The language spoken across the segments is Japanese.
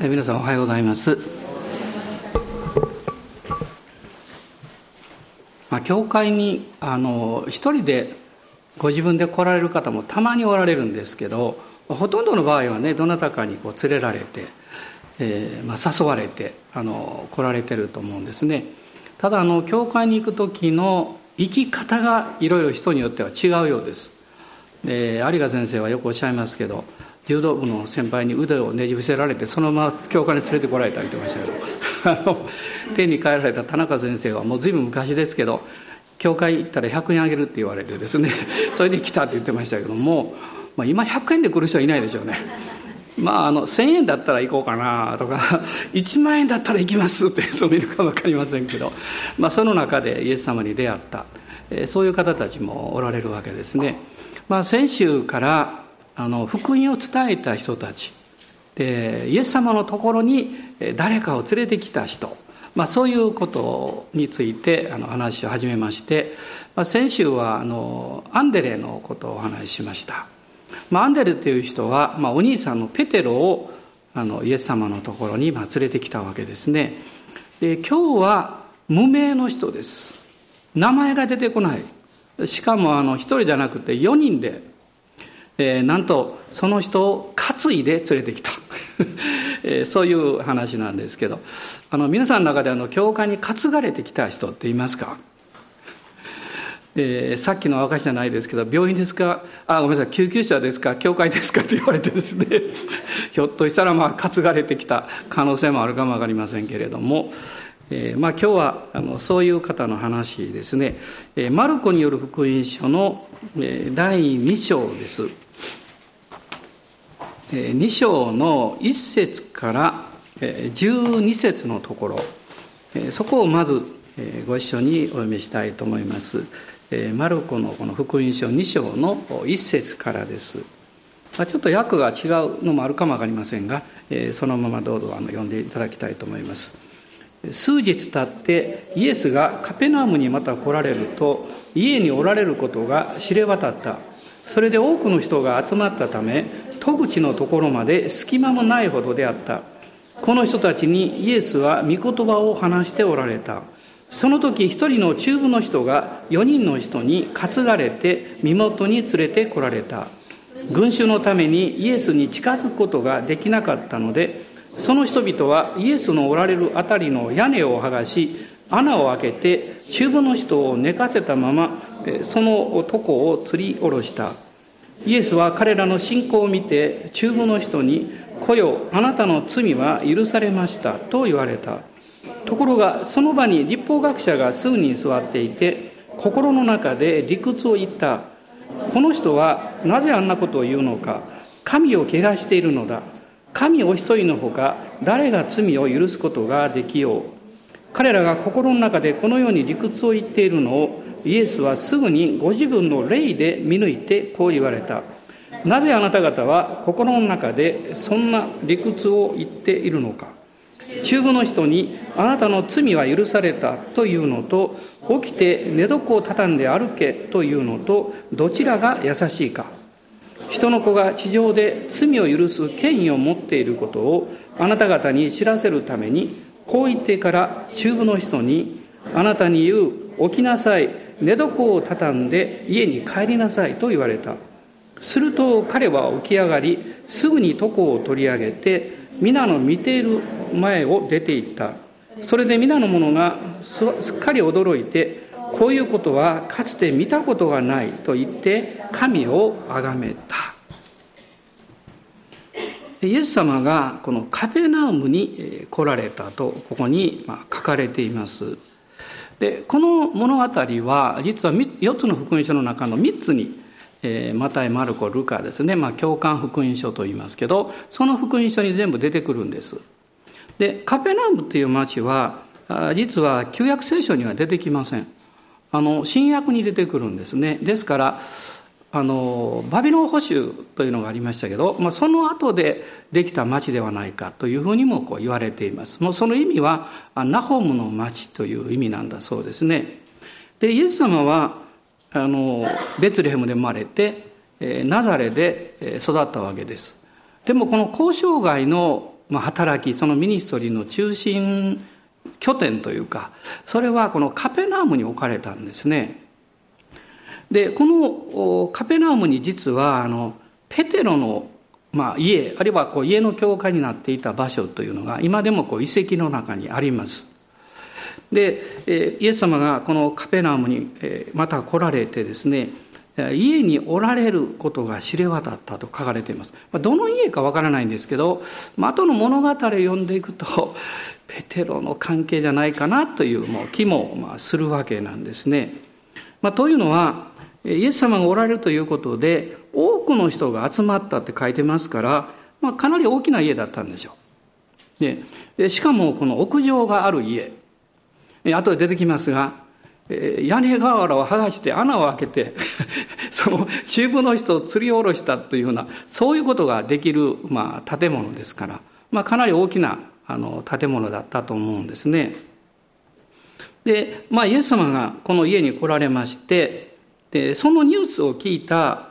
皆さんおはようございます。まあ、教会にあの一人でご自分で来られる方もたまにおられるんですけどほとんどの場合はねどなたかにこう連れられて、えーまあ、誘われてあの来られてると思うんですね。ただあの教会に行く時の生き方がいろいろ人によっては違うようです。で有賀先生はよくおっしゃいますけど柔道部の先輩に腕をねじ伏せられてそのまま教会に連れてこられたりとかしたけどあの天に帰られた田中先生はもう随分昔ですけど 教会行ったら100円あげるって言われてですねそれで来たって言ってましたけども、まあ、今100円で来る人はいないでしょうね。まあ、あの1,000円だったら行こうかなとか 1万円だったら行きますってそういるか分かりませんけど、まあ、その中でイエス様に出会ったそういう方たちもおられるわけですね。まあ、先週からあの福音を伝えた人たち。でイエス様のところに誰かを連れてきた人、まあ、そういうことについてあの話を始めまして、まあ、先週はあのアンデレのことをお話ししました、まあ、アンデレという人は、まあ、お兄さんのペテロをあのイエス様のところにまあ連れてきたわけですね。で今日は無名の人です。名前が出てこない。しかもあの1人じゃなくて4人でえー、なんとその人を担いで連れてきた、えー、そういう話なんですけど。あの皆さんの中であの教会に担がれてきた人っていますか、えー、さっきの証じゃないですけど病院ですか？あごめんなさい。救急車ですか？教会ですか？と言われてですね。ひょっとしたらまあ担がれてきた可能性もあるかも分かりませんけれども、えー、まあ、今日はあのそういう方の話ですね、えー、マルコによる福音書の、えー、第2章です。2章の1節から12節のところ。そこをまずご一緒にお読みしたいと思います。マルコのこの福音書2章の1節からです。ちょっと訳が違うのもあるかも分かりませんがそのままどうぞ読んでいただきたいと思います。数日経ってイエスがカペナームにまた来られると家におられることが知れ渡った。それで多くの人が集まったため戸口のところまで隙間もないほどであった。この人たちにイエスは御言葉を話しておられた。その時一人の中部の人が4人の人に担がれて身元に連れてこられた。群衆のためにイエスに近づくことができなかったのでその人々はイエスのおられる辺りの屋根を剥がし穴を開けて中部の人を寝かせたままその男を吊り下ろした。イエスは彼らの信仰を見て中部の人に「来よあなたの罪は許されました」と言われた。ところがその場に立法学者が数人座っていて心の中で理屈を言った。この人はなぜあんなことを言うのか。神を汚しているのだ。神お一人のほか誰が罪を許すことができよう。彼らが心の中でこのように理屈を言っているのをイエスはすぐにご自分の霊で見抜いてこう言われた。なぜあなた方は心の中でそんな理屈を言っているのか。中部の人にあなたの罪は許されたというのと起きて寝床を畳んで歩けというのとどちらが優しいか。人の子が地上で罪を許す権威を持っていることをあなた方に知らせるためにこう言ってから中部の人にあなたに言う起きなさい寝床を畳んで家に帰りなさいと言われた。すると彼は起き上がりすぐに床を取り上げて皆の見ている前を出て行った。それで皆の者がすっかり驚いてこういうことはかつて見たことがないと言って神を崇めた。イエス様がこのカペナウムに来られたとここに書かれています。でこの物語は実は4つの福音書の中の3つに、えー、マタイマルコルカですね、まあ、共感福音書と言いますけどその福音書に全部出てくるんです。でカペナムという町は実は旧約聖書には出てきません。あの新約に出てくるんですね。ですからあのバビロン保守というのがありましたけど、まあ、その後でできた町ではないかというふうにもこう言われています。もうその意味はナホムの町という意味なんだそうですね。でイエス様はあのベツレヘムで生まれてナザレで育ったわけです。でもこの交渉外の、働きそのミニストリーの中心拠点というかそれはこのカペナームに置かれたんですね。でこのカペナームに実はあのペテロのまあ、家あるいはこう家の教会になっていた場所というのが今でもこう遺跡の中にありますで、イエス様がこのカペナームに、また来られてですね家におられることが知れ渡ったと書かれています。どの家かわからないんですけど、まあ後の物語を読んでいくと、ペテロの関係じゃないかなというもう気もするわけなんですね。まあ、というのは、イエス様がおられるということで、多くの人が集まったって書いてますから、まあ、かなり大きな家だったんでしょう。でしかもこの屋上がある家、後で出てきますが、屋根瓦を剥がして穴を開けて その中部の人を釣り下ろしたというようなそういうことができる、まあ、建物ですから、まあ、かなり大きなあの建物だったと思うんですね。で、まあ、イエス様がこの家に来られましてそのニュースを聞いた、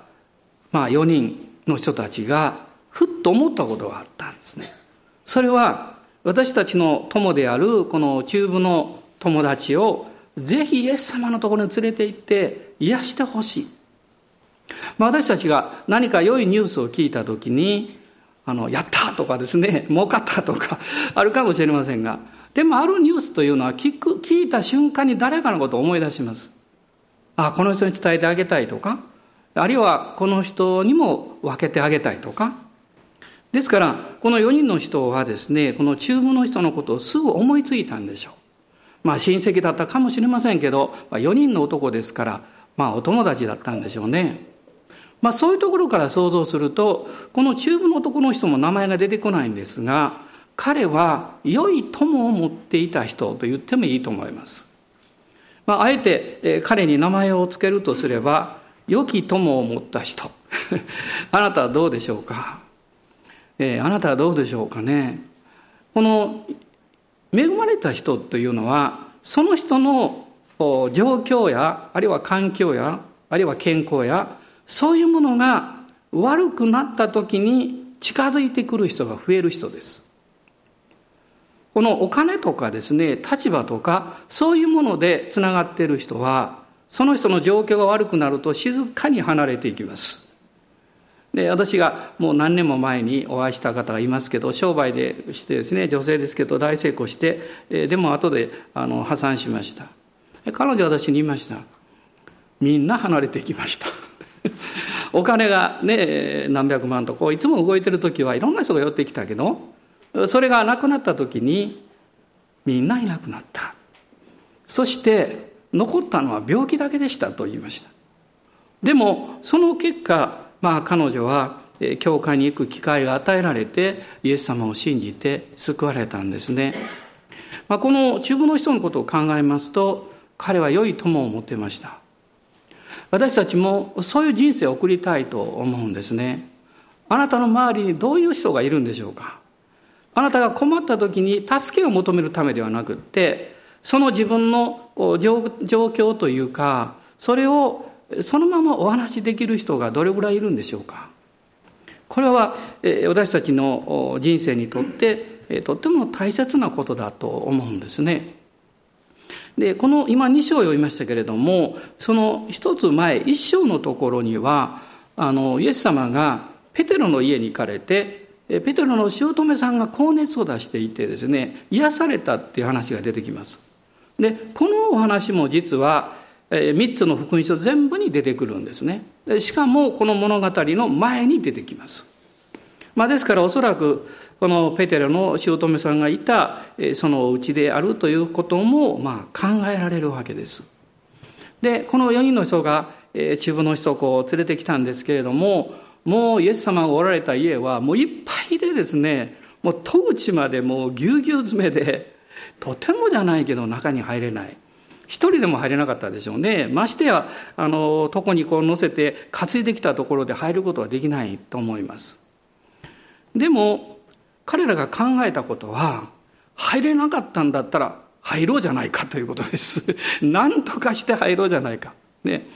まあ、4人の人たちがふっと思ったことがあったんですね。それは私たちの友であるこの中部の友達をぜひイエス様のところに連れて行って癒してほしい。まあ、私たちが何か良いニュースを聞いた時に、あの、やったとかですね、儲かったとかあるかもしれませんが、でもあるニュースというのは聞く、聞いた瞬間に誰かのことを思い出します。あ、この人に伝えてあげたいとか、あるいはこの人にも分けてあげたいとか。ですから、この4人の人はですね、この中部の人のことをすぐ思いついたんでしょう。まあ親戚だったかもしれませんけど、まあ、4人の男ですから、まあお友達だったんでしょうね。まあそういうところから想像すると、この中部の男の人も名前が出てこないんですが、彼は良い友を持っていた人と言ってもいいと思います。まあ、あえて彼に名前を付けるとすれば、良き友を持った人。あなたはどうでしょうか、えー、あなたはどうでしょうかね？この恵まれた人というのはその人の状況やあるいは環境やあるいは健康やそういうものが悪くなった時に近づいてくる人が増える人です。このお金とかですね立場とかそういうものでつながっている人はその人の状況が悪くなると静かに離れていきます。で私がもう何年も前にお会いした方がいますけど商売でしてですね女性ですけど大成功してでも後であの破産しました。彼女は私に言いました。みんな離れていきました。お金がね何百万とこういつも動いてる時はいろんな人が寄ってきたけどそれがなくなった時にみんないなくなったそして残ったのは病気だけでしたと言いましたでもその結果まあ彼女は教会に行く機会が与えられてイエス様を信じて救われたんですね。まあ、この中部の人のことを考えますと彼は良い友を持ってました。私たちもそういう人生を送りたいと思うんですね。あなたの周りにどういう人がいるんでしょうかあなたが困った時に助けを求めるためではなくってその自分の状況というかそれをそのままお話しできる人がどれぐらいいるんでしょうかこれは私たちの人生にとってとっても大切なことだと思うんですね。でこの今2章を読みましたけれどもその一つ前1章のところにはあのイエス様がペテロの家に行かれてペテロの姑さんが高熱を出していてですね癒されたっていう話が出てきます。でこのお話も実は3つの福音書全部に出てくるんですね。しかもこの物語の前に出てきます。まあ、ですからおそらくこのペテロの姑さんがいたそのお家であるということもまあ考えられるわけです。でこの4人の人が中部の人をこう連れてきたんですけれどももうイエス様がおられた家はもういっぱいでですねもう戸口までもうぎゅうぎゅう詰めでとてもじゃないけど中に入れない。一人でも入れなかったでしょうね。ましてや、あの、床にこう乗せて担いできたところで入ることはできないと思います。でも、彼らが考えたことは、入れなかったんだったら入ろうじゃないかということです。何とかして入ろうじゃないか。ね。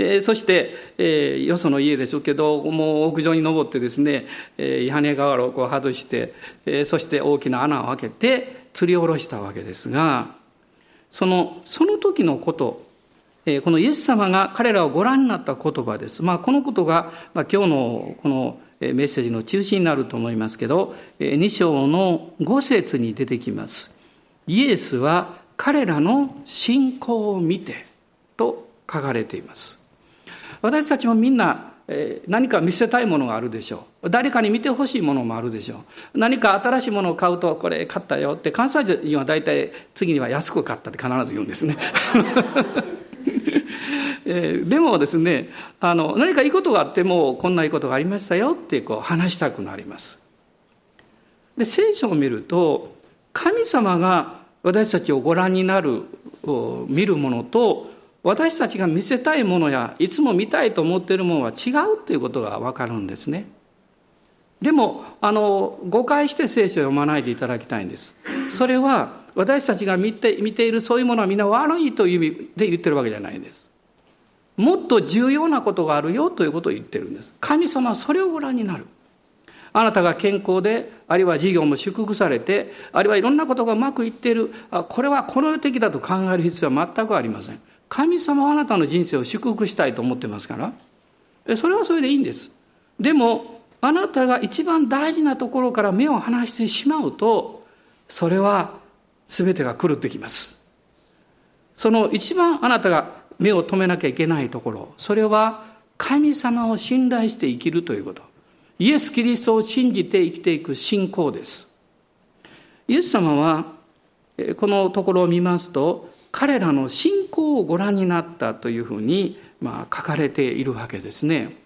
えー、そして、えー、よその家でしょうけどもう屋上に登ってですね、えー、屋根瓦をこう外して、えー、そして大きな穴を開けて吊り下ろしたわけですがそのその時のことえこのイエス様が彼らをご覧になった言葉です。まあ、このことが、まあ、今日のこのメッセージの中心になると思いますけど、2章の5節に出てきます。イエスは彼らの信仰を見てと書かれています。私たちもみんな何か見せたいものがあるでしょう。誰かに見てほしいものもあるでしょう。何か新しいものを買うと、これ買ったよって、関西人は大体次には安く買ったって必ず言うんですね。えー、でもですねあの何かいいことがあってもこんないいことがありましたよってこう話したくなります。で聖書を見ると神様が私たちをご覧になる見るものと私たちが見せたいものやいつも見たいと思っているものは違うということが分かるんですね。でもあの誤解して聖書を読まないでいただきたいんです。それは私たちが見て見ているそういうものはみんな悪いという意味で言ってるわけじゃないんです。もっと重要なことがあるよということを言ってるんです。神様はそれをご覧になる。あなたが健康で、あるいは事業も祝福されて、あるいはいろんなことがうまくいっている、あこれはこの世的だと考える必要は全くありません。神様はあなたの人生を祝福したいと思ってますから、それはそれでいいんです。でも、あなたが一番大事なところから目を離してしまうと、それは全てが狂ってきます。その一番あなたが目を留めなきゃいけないところ、それは神様を信頼して生きるということ。イエス・キリストを信じて生きていく信仰です。イエス様は、このところを見ますと、彼らの信仰をご覧になったというふうに、まあ、書かれているわけですね。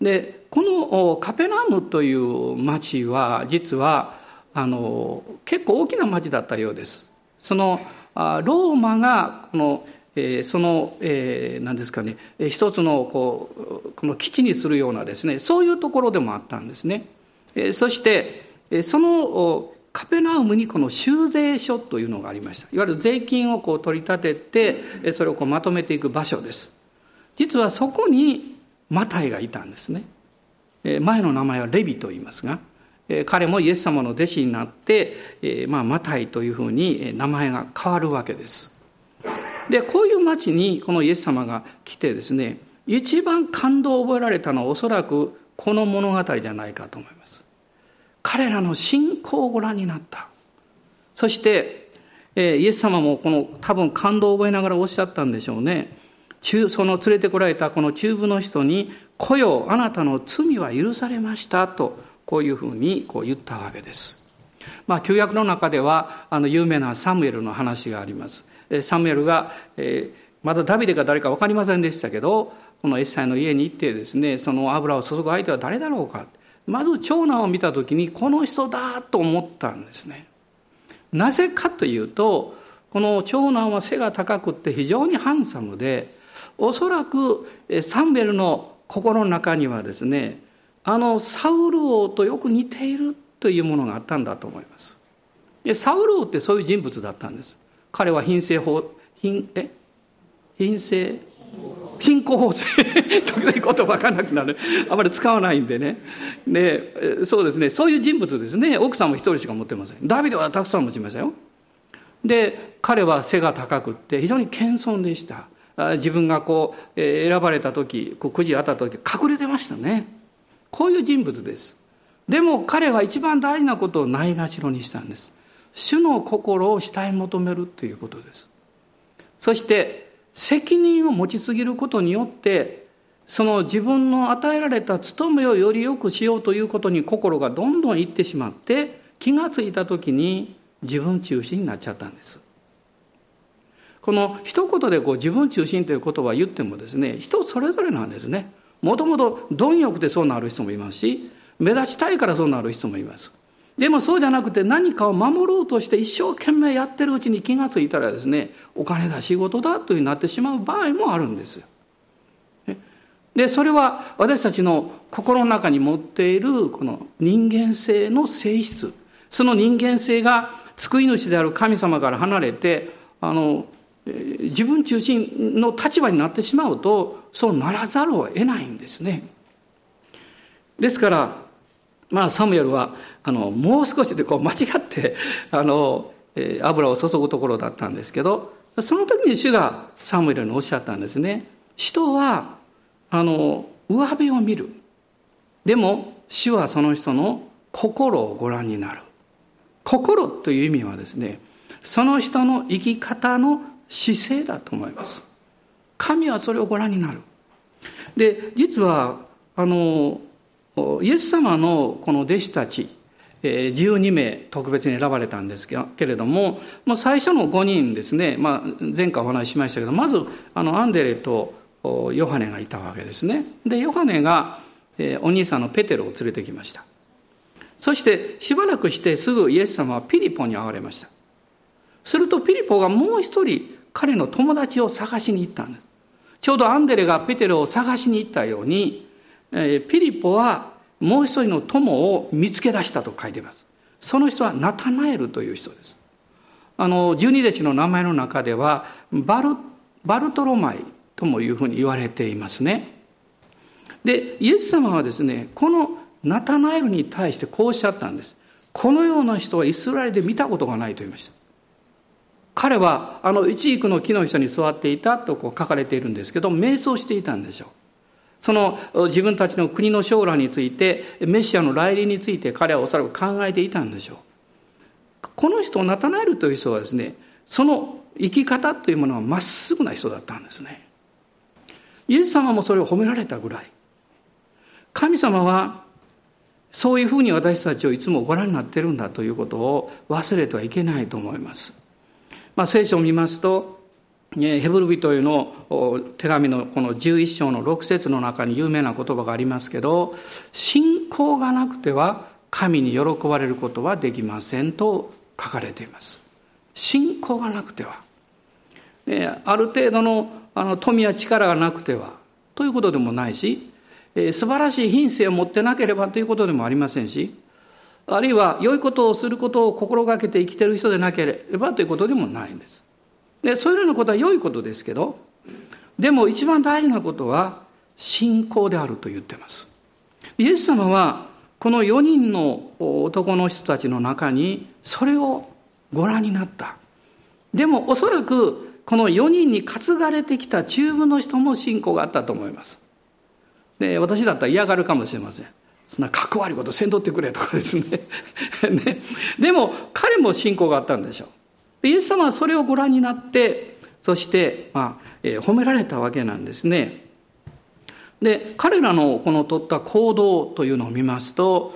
で、このカペナームという町は、実は、あの、結構大きな町だったようです。その、ローマがこのえ、その、えー、何ですかね一つのこうこの基地にするようなですねそういうところでもあったんですね。え、そしてそのカペナウムにこの修税所というのがありました。いわゆる税金をこう取り立ててそれをこうまとめていく場所です。実はそこにマタイがいたんですね。前の名前はレビと言いますが彼もイエス様の弟子になって、まあ、マタイというふうに名前が変わるわけです。でこういう町にこのイエス様が来てですね一番感動を覚えられたのはおそらくこの物語じゃないかと思います彼らの信仰をご覧になったそしてイエス様もこの多分感動を覚えながらおっしゃったんでしょうねその連れてこられたこの中部の人に「来よあなたの罪は許されました」とこういうふうにこう言ったわけです。まあ、旧約の中ではあの有名なサムエルの話があります。サムエルが、えー、まだダビデか誰か分かりませんでしたけどこのエッサイの家に行ってですねその油を注ぐ相手は誰だろうかまず長男を見た時にこの人だと思ったんですね。なぜかというとこの長男は背が高くって非常にハンサムでおそらくサンベルの心の中にはですねあのサウル王とよく似ているというものがあったんだと思います。サウル王ってそういう人物だったんです。彼は品性法、品、え？品性貧困法制時々言葉分かんなくなる。あまり使わないんでね。でそうですね。そういう人物ですね。奥さんも一人しか持ってません。ダビデはたくさん持ちましたよ。で彼は背が高くって非常に謙遜でした。自分がこう選ばれた時くじ当たった時隠れてましたね。こういう人物です。でも彼は一番大事なことをないがしろにしたんです。主の心を慕い求めるということです。そして責任を持ちすぎることによってその自分の与えられた務めをより良くしようということに心がどんどんいってしまって気がついた時に自分中心になっちゃったんです。この一言でこう自分中心という言葉を言ってもですね人それぞれなんですね。もともと貪欲でそうなる人もいますし目立ちたいからそうなる人もいます。でもそうじゃなくて何かを守ろうとして一生懸命やってるうちに気がついたらですねお金だ仕事だというになってしまう場合もあるんです。でそれは私たちの心の中に持っているこの人間性の性質その人間性が救い主である神様から離れてあの自分中心の立場になってしまうとそうならざるを得ないんですね。ですからまあサムエルはあのもう少しでこう間違ってあの、えー、油を注ぐところだったんですけどその時に主がサムエルにおっしゃったんですね。人はあの上辺を見る。でも主はその人の心をご覧になる。心という意味はですねその人の生き方の姿勢だと思います神はそれをご覧になるで実はあのイエス様のこの弟子たち12名特別に選ばれたんですけれども最初の5人ですね、まあ、前回お話ししましたけどまずアンデレとヨハネがいたわけですねでヨハネがお兄さんのペテロを連れてきましたそしてしばらくしてすぐイエス様はピリポに会われました。するとピリポがもう一人彼の友達を探しに行ったんです。ちょうどアンデレがペテロを探しに行ったように、ピリポはもう一人の友を見つけ出したと書いています。その人はナタナエルという人です。あの、十二弟子の名前の中では、バル、バルトロマイともいうふうに言われていますね。で、イエス様はですね、このナタナエルに対してこうおっしゃったんです。このような人はイスラエルで見たことがないと言いました。彼はあの一育の木の下に座っていたとこう書かれているんですけど、瞑想していたんでしょう。その自分たちの国の将来について、メシアの来臨について彼はおそらく考えていたんでしょう。この人、ナタナエルという人はですね、その生き方というものはまっすぐな人だったんですね。イエス様もそれを褒められたぐらい。神様はそういうふうに私たちをいつもご覧になってるんだということを忘れてはいけないと思います。まあ、聖書を見ますと、ヘブル人への手紙のこの11章の6節の中に有名な言葉がありますけど、信仰がなくては神に喜ばれることはできませんと書かれています。信仰がなくては。ある程度のあの富や力がなくてはということでもないし、えー、素晴らしい品性を持ってなければということでもありませんし、あるいは良いことをすることを心がけて生きてる人でなければということでもないんです。で、そういうようなことは良いことですけど、でも一番大事なことは信仰であると言ってます。イエス様はこの4人の男の人たちの中にそれをご覧になった。でもおそらくこの4人に担がれてきた中部の人も信仰があったと思います。で私だったら嫌がるかもしれませんそんなかくわりことせんとってくれとかですね ねでも彼も信仰があったんでしょうイエス様はそれをご覧になってそして、まあえー、褒められたわけなんですねで彼らのこの取った行動というのを見ますと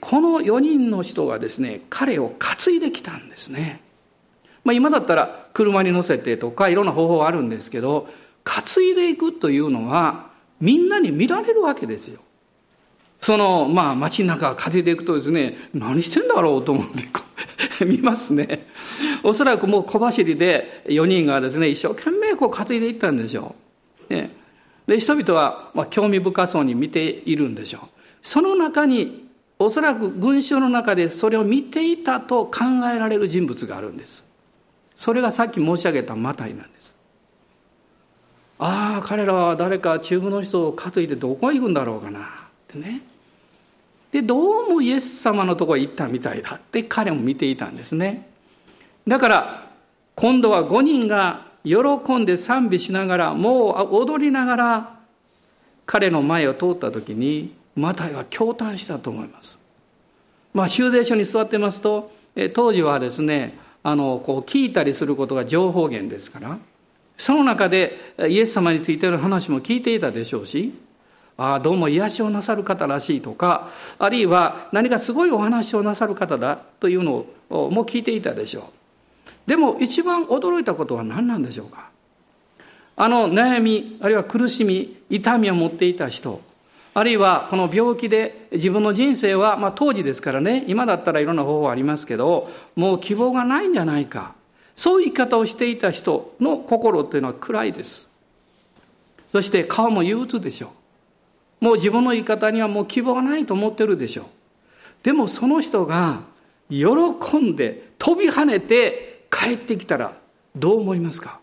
この4人の人がですね彼を担いできたんですね、まあ、今だったら車に乗せてとかいろんな方法があるんですけど担いでいくというのはみんなに見られるわけですよ。その、まあ街の中風でいくとですね、何してんだろうと思って 見ますね。おそらくもう小走りで4人がですね、一生懸命こう担いでいったんでしょう。ね、で、人々はまあ興味深そうに見ているんでしょう。その中に、おそらく群衆の中でそれを見ていたと考えられる人物があるんです。それがさっき申し上げたマタイなんです。ああ彼らは誰か中部の人を担いでどこへ行くんだろうかなってねでどうもイエス様のとこへ行ったみたいだって彼も見ていたんですね。だから今度は5人が喜んで賛美しながらもう踊りながら彼の前を通った時にマタイは驚嘆したと思います。まあ修税所に座ってますと当時はですねあのこう聞いたりすることが情報源ですからその中でイエス様についての話も聞いていたでしょうし、ああ、どうも癒しをなさる方らしいとか、あるいは何かすごいお話をなさる方だというのをも聞いていたでしょう。でも一番驚いたことは何なんでしょうかあの悩み、あるいは苦しみ、痛みを持っていた人、あるいはこの病気で自分の人生は、まあ当時ですからね、今だったらいろんな方法ありますけど、もう希望がないんじゃないか。そういう生き方をしていた人の心というのは暗いです。そして顔も憂鬱でしょう。もう自分の言い方にはもう希望がないと思ってるでしょう。でもその人が喜んで飛び跳ねて帰ってきたらどう思いますか？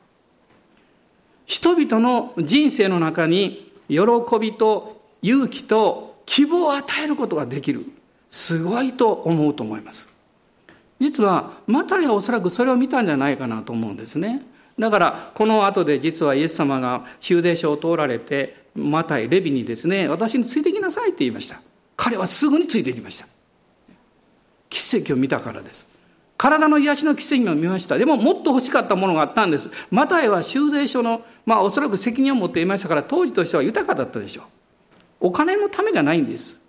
人々の人生の中に喜びと勇気と希望を与えることができる。すごいと思うと思います。実は、マタイはおそらくそれを見たんじゃないかなと思うんですね。だから、この後で実はイエス様が修税所を通られて、マタイ、レビにですね、私についてきなさいって言いました。彼はすぐについてきました。奇跡を見たからです。体の癒しの奇跡も見ました。でももっと欲しかったものがあったんです。マタイは修税所の、まあおそらく責任を持っていましたから、当時としては豊かだったでしょう。お金のためじゃないんです。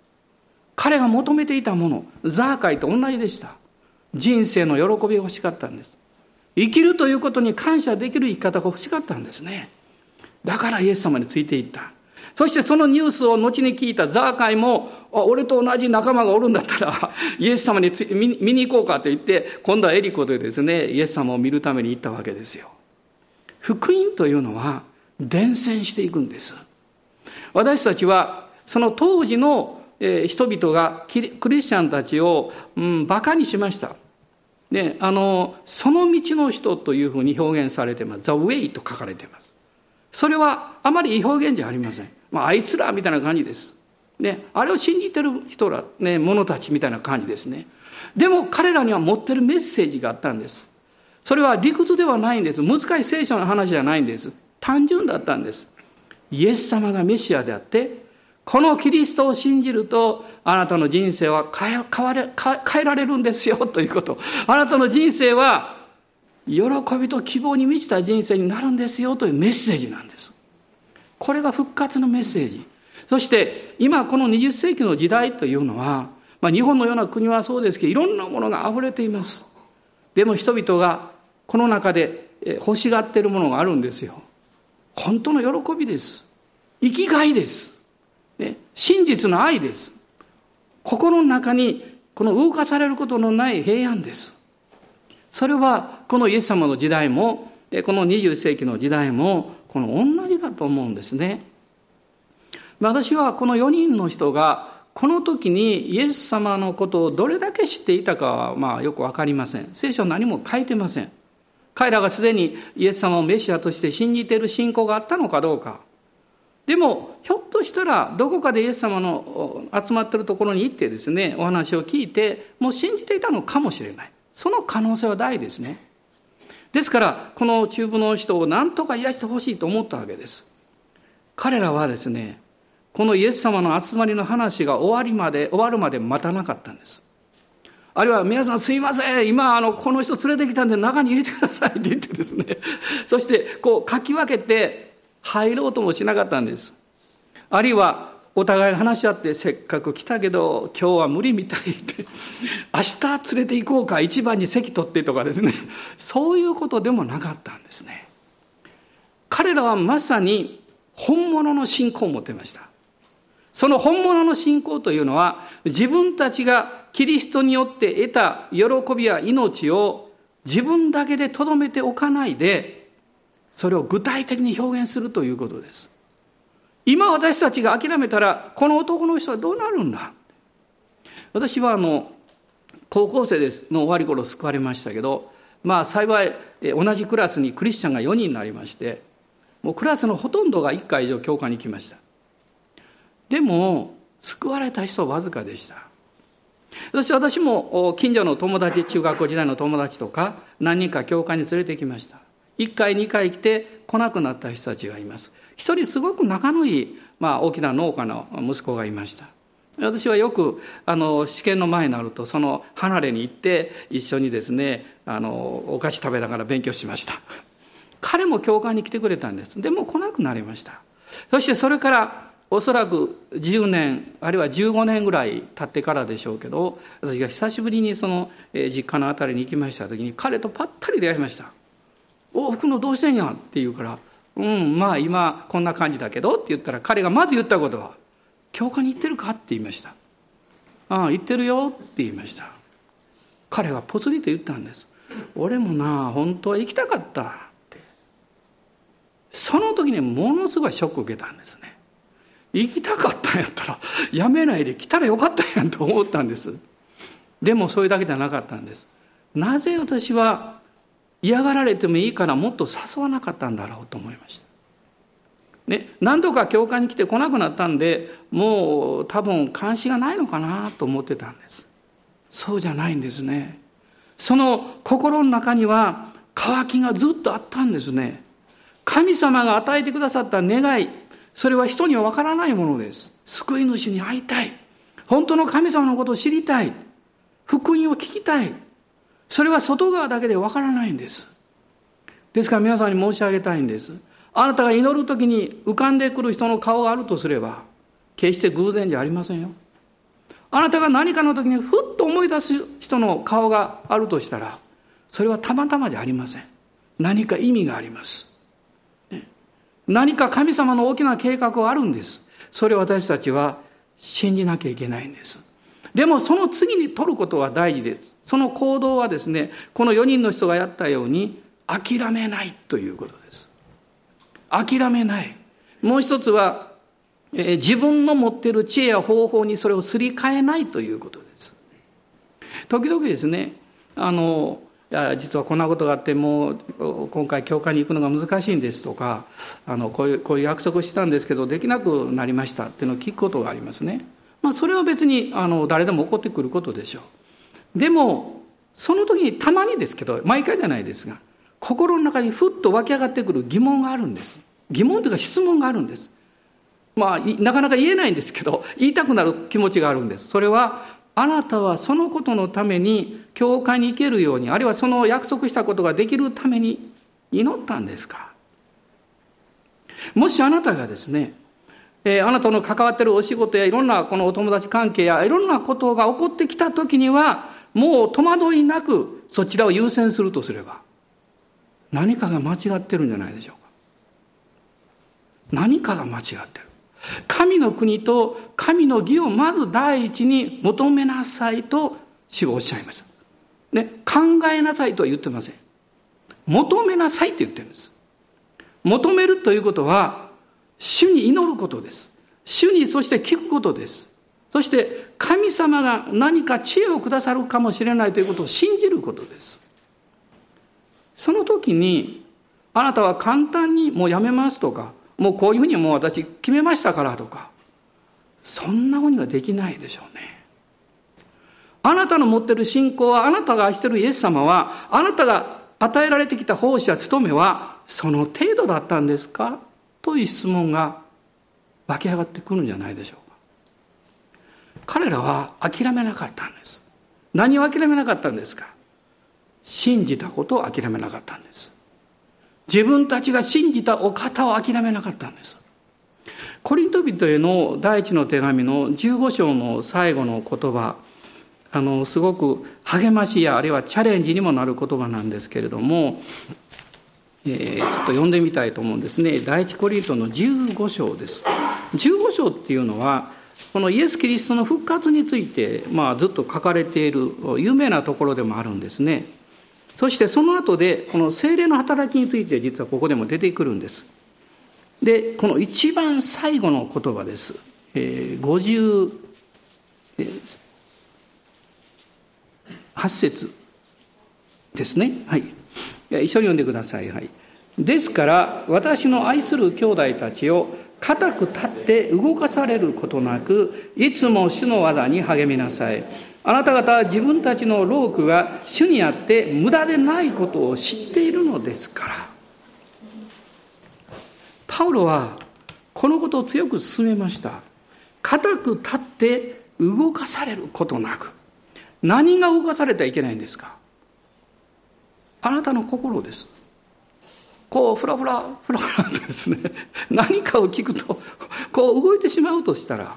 彼が求めていたもの、ザーカイと同じでした。人生の喜びが欲しかったんです。生きるということに感謝できる生き方が欲しかったんですね。だからイエス様についていった。そしてそのニュースを後に聞いたザーカイも、俺と同じ仲間がおるんだったら、イエス様につ見見に行こうかと言って、今度はエリコでですね、イエス様を見るために行ったわけですよ。福音というのは伝染していくんです。私たちは、その当時の人々がクリスチャンたちを、うん、バカにしました。で、あの、その道の人というふうに表現されてます。The Way と書かれてます。それはあまりいい表現じゃありません。まあ、あいつらみたいな感じです。ね、あれを信じてる人ら、ね、者たちみたいな感じですね。でも彼らには持ってるメッセージがあったんです。それは理屈ではないんです。難しい聖書の話じゃないんです。単純だったんです。イエス様がメシアであって、このキリストを信じると、あなたの人生は変え変われ変えられるんですよということ。あなたの人生は、喜びと希望に満ちた人生になるんですよというメッセージなんです。これが復活のメッセージ。そして今この20世紀の時代というのは、まあ、日本のような国はそうですけどいろんなものが溢れています。でも人々がこの中で欲しがっているものがあるんですよ。本当の喜びです。生きがいです。ね、真実の愛です。心の中にこの動かされることのない平安です。それはこのイエス様の時代もこの20世紀の時代もこの同じだと思うんですね。私はこの4人の人がこの時にイエス様のことをどれだけ知っていたかはまあよく分かりません。聖書何も書いてません。彼らがすでにイエス様をメシアとして信じている信仰があったのかどうか。でもひょっとしたらどこかでイエス様の集まってるところに行ってですねお話を聞いてもう信じていたのかもしれないその可能性は大ですねですから、この中部の人を何とか癒してほしいと思ったわけです。彼らはですね、このイエス様の集まりの話が終わりまで、終わるまで待たなかったんです。あるいは皆さんすいません、今あの、この人連れてきたんで中に入れてくださいって言ってですね、そしてこうかき分けて入ろうともしなかったんです。あるいはお互い話し合ってせっかく来たけど今日は無理みたいって 明日連れて行こうか一番に席取ってとかですね。そういうことでもなかったんですね。彼らはまさに本物の信仰を持っていました。その本物の信仰というのは自分たちがキリストによって得た喜びや命を自分だけでとどめておかないでそれを具体的に表現するということです今私たちが諦めたら、この男の人はどうなるんだ？私はあの、高校生ですの終わり頃救われましたけど、まあ幸い同じクラスにクリスチャンが4人になりまして、もうクラスのほとんどが1回以上教会に来ました。でも、救われた人はわずかでした。そして私も近所の友達、中学校時代の友達とか何人か教会に連れてきました。1回、2回来て来なくなった人たちがいます。一人すごく仲のいい、まあ、大きな農家の息子がいました。私はよくあの試験の前になるとその離れに行って一緒にですねあのお菓子食べながら勉強しました。彼も教会に来てくれたんです。でも来なくなりました。そしてそれからおそらく10年あるいは15年ぐらい経ってからでしょうけど私が久しぶりにその実家の辺りに行きました時に彼とぱったり出会いました「お福野どうしてんや？ん?」って言うからうんまあ今こんな感じだけどって言ったら彼がまず言ったことは「教会に行ってるか?」って言いました「ああ行ってるよ」って言いました。彼はぽつりと言ったんです「俺もな本当は行きたかった」って。その時にものすごいショックを受けたんですね行きたかったんやったらやめないで来たらよかったやんと思ったんです。でもそれだけじゃなかったんです。なぜ私は嫌がられてもいいからもっと誘わなかったんだろうと思いました。ね、何度か教会に来て来なくなったんでもう多分監視がないのかなと思ってたんです。そうじゃないんですね。その心の中には渇きがずっとあったんですね。神様が与えてくださった願いそれは人にはわからないものです。救い主に会いたい。本当の神様のことを知りたい。福音を聞きたい。それは外側だけでわからないんです。ですから皆さんに申し上げたいんです。あなたが祈る時に浮かんでくる人の顔があるとすれば決して偶然じゃありませんよ。あなたが何かの時にふっと思い出す人の顔があるとしたらそれはたまたまじゃありません。何か意味があります、何か神様の大きな計画があるんです。それを私たちは信じなきゃいけないんです。でもその次に取ることは大事です。その行動はですねこの4人の人がやったように諦めないということです諦めないもう一つは、えー、自分の持っている知恵や方法にそれをすり替えないということです時々ですねあのいや実はこんなことがあってもう今回教会に行くのが難しいんですとかあのこういうこういう約束したんですけどできなくなりましたっていうのを聞くことがありますね。まあ、それは別にあの誰でも起こってくることでしょう。でもその時にたまにですけど毎回じゃないですが心の中にふっと湧き上がってくる疑問があるんです。疑問というか質問があるんです。まあなかなか言えないんですけど言いたくなる気持ちがあるんです。それはあなたはそのことのために教会に行けるようにあるいはその約束したことができるために祈ったんですか？もしあなたがですね、えー、あなたの関わってるお仕事やいろんなこのお友達関係やいろんなことが起こってきた時にはもう戸惑いなくそちらを優先するとすれば何かが間違ってるんじゃないでしょうか何かが間違ってる神の国と神の義をまず第一に求めなさいと主がおっしゃいました。ね、考えなさいとは言ってません。求めなさいって言ってるんです。求めるということは、主に祈ることです。主にそして聞くことです。そして神様が何か知恵をくださるかもしれないということを信じることです。その時に、あなたは簡単にもうやめますとか、もうこういうふうにもう私決めましたからとか、そんなふうにはできないでしょうね。あなたの持ってる信仰は、あなたが愛してるイエス様は、あなたが与えられてきた奉仕や務めは、その程度だったんですか？という質問が湧き上がってくるんじゃないでしょう。彼らは諦めなかったんです。何を諦めなかったんですか？信じたことを諦めなかったんです。自分たちが信じたお方を諦めなかったんです。コリント人への第一の手紙の15章の最後の言葉、あの、すごく励ましや、あるいはチャレンジにもなる言葉なんですけれども、えー、ちょっと読んでみたいと思うんですね。第一コリントの15章です。15章っていうのは、このイエス・キリストの復活について、まあ、ずっと書かれている有名なところでもあるんですね。そしてその後でこの精霊の働きについて実はここでも出てくるんです。でこの一番最後の言葉です。えー、58節ですね。はい。一緒に読んでください。はい。ですから私の愛する兄弟たちを固く立って動かされることなくいつも主の技に励みなさい。あなた方は自分たちの労苦が主にあって無駄でないことを知っているのですから。パウロはこのことを強く進めました。固く立って動かされることなく。何が動かされてはいけないんですか？あなたの心です。こう、ふらふら、ふらふらとですね、何かを聞くと、こう動いてしまうとしたら、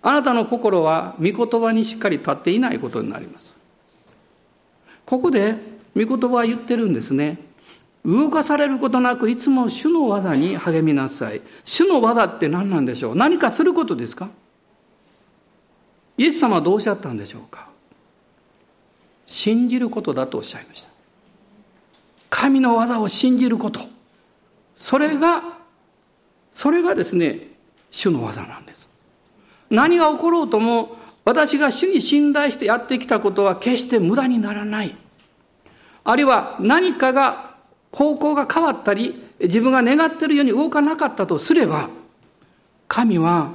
あなたの心は御言葉にしっかり立っていないことになります。ここで御言葉は言ってるんですね。動かされることなくいつも主の技に励みなさい。主の技って何なんでしょう？何かすることですか？イエス様はどうおっしゃったんでしょうか？信じることだとおっしゃいました。神の技を信じること。それが、それがですね、主の技なんです。何が起ころうとも私が主に信頼してやってきたことは決して無駄にならない。あるいは何かが方向が変わったり自分が願ってるように動かなかったとすれば、神は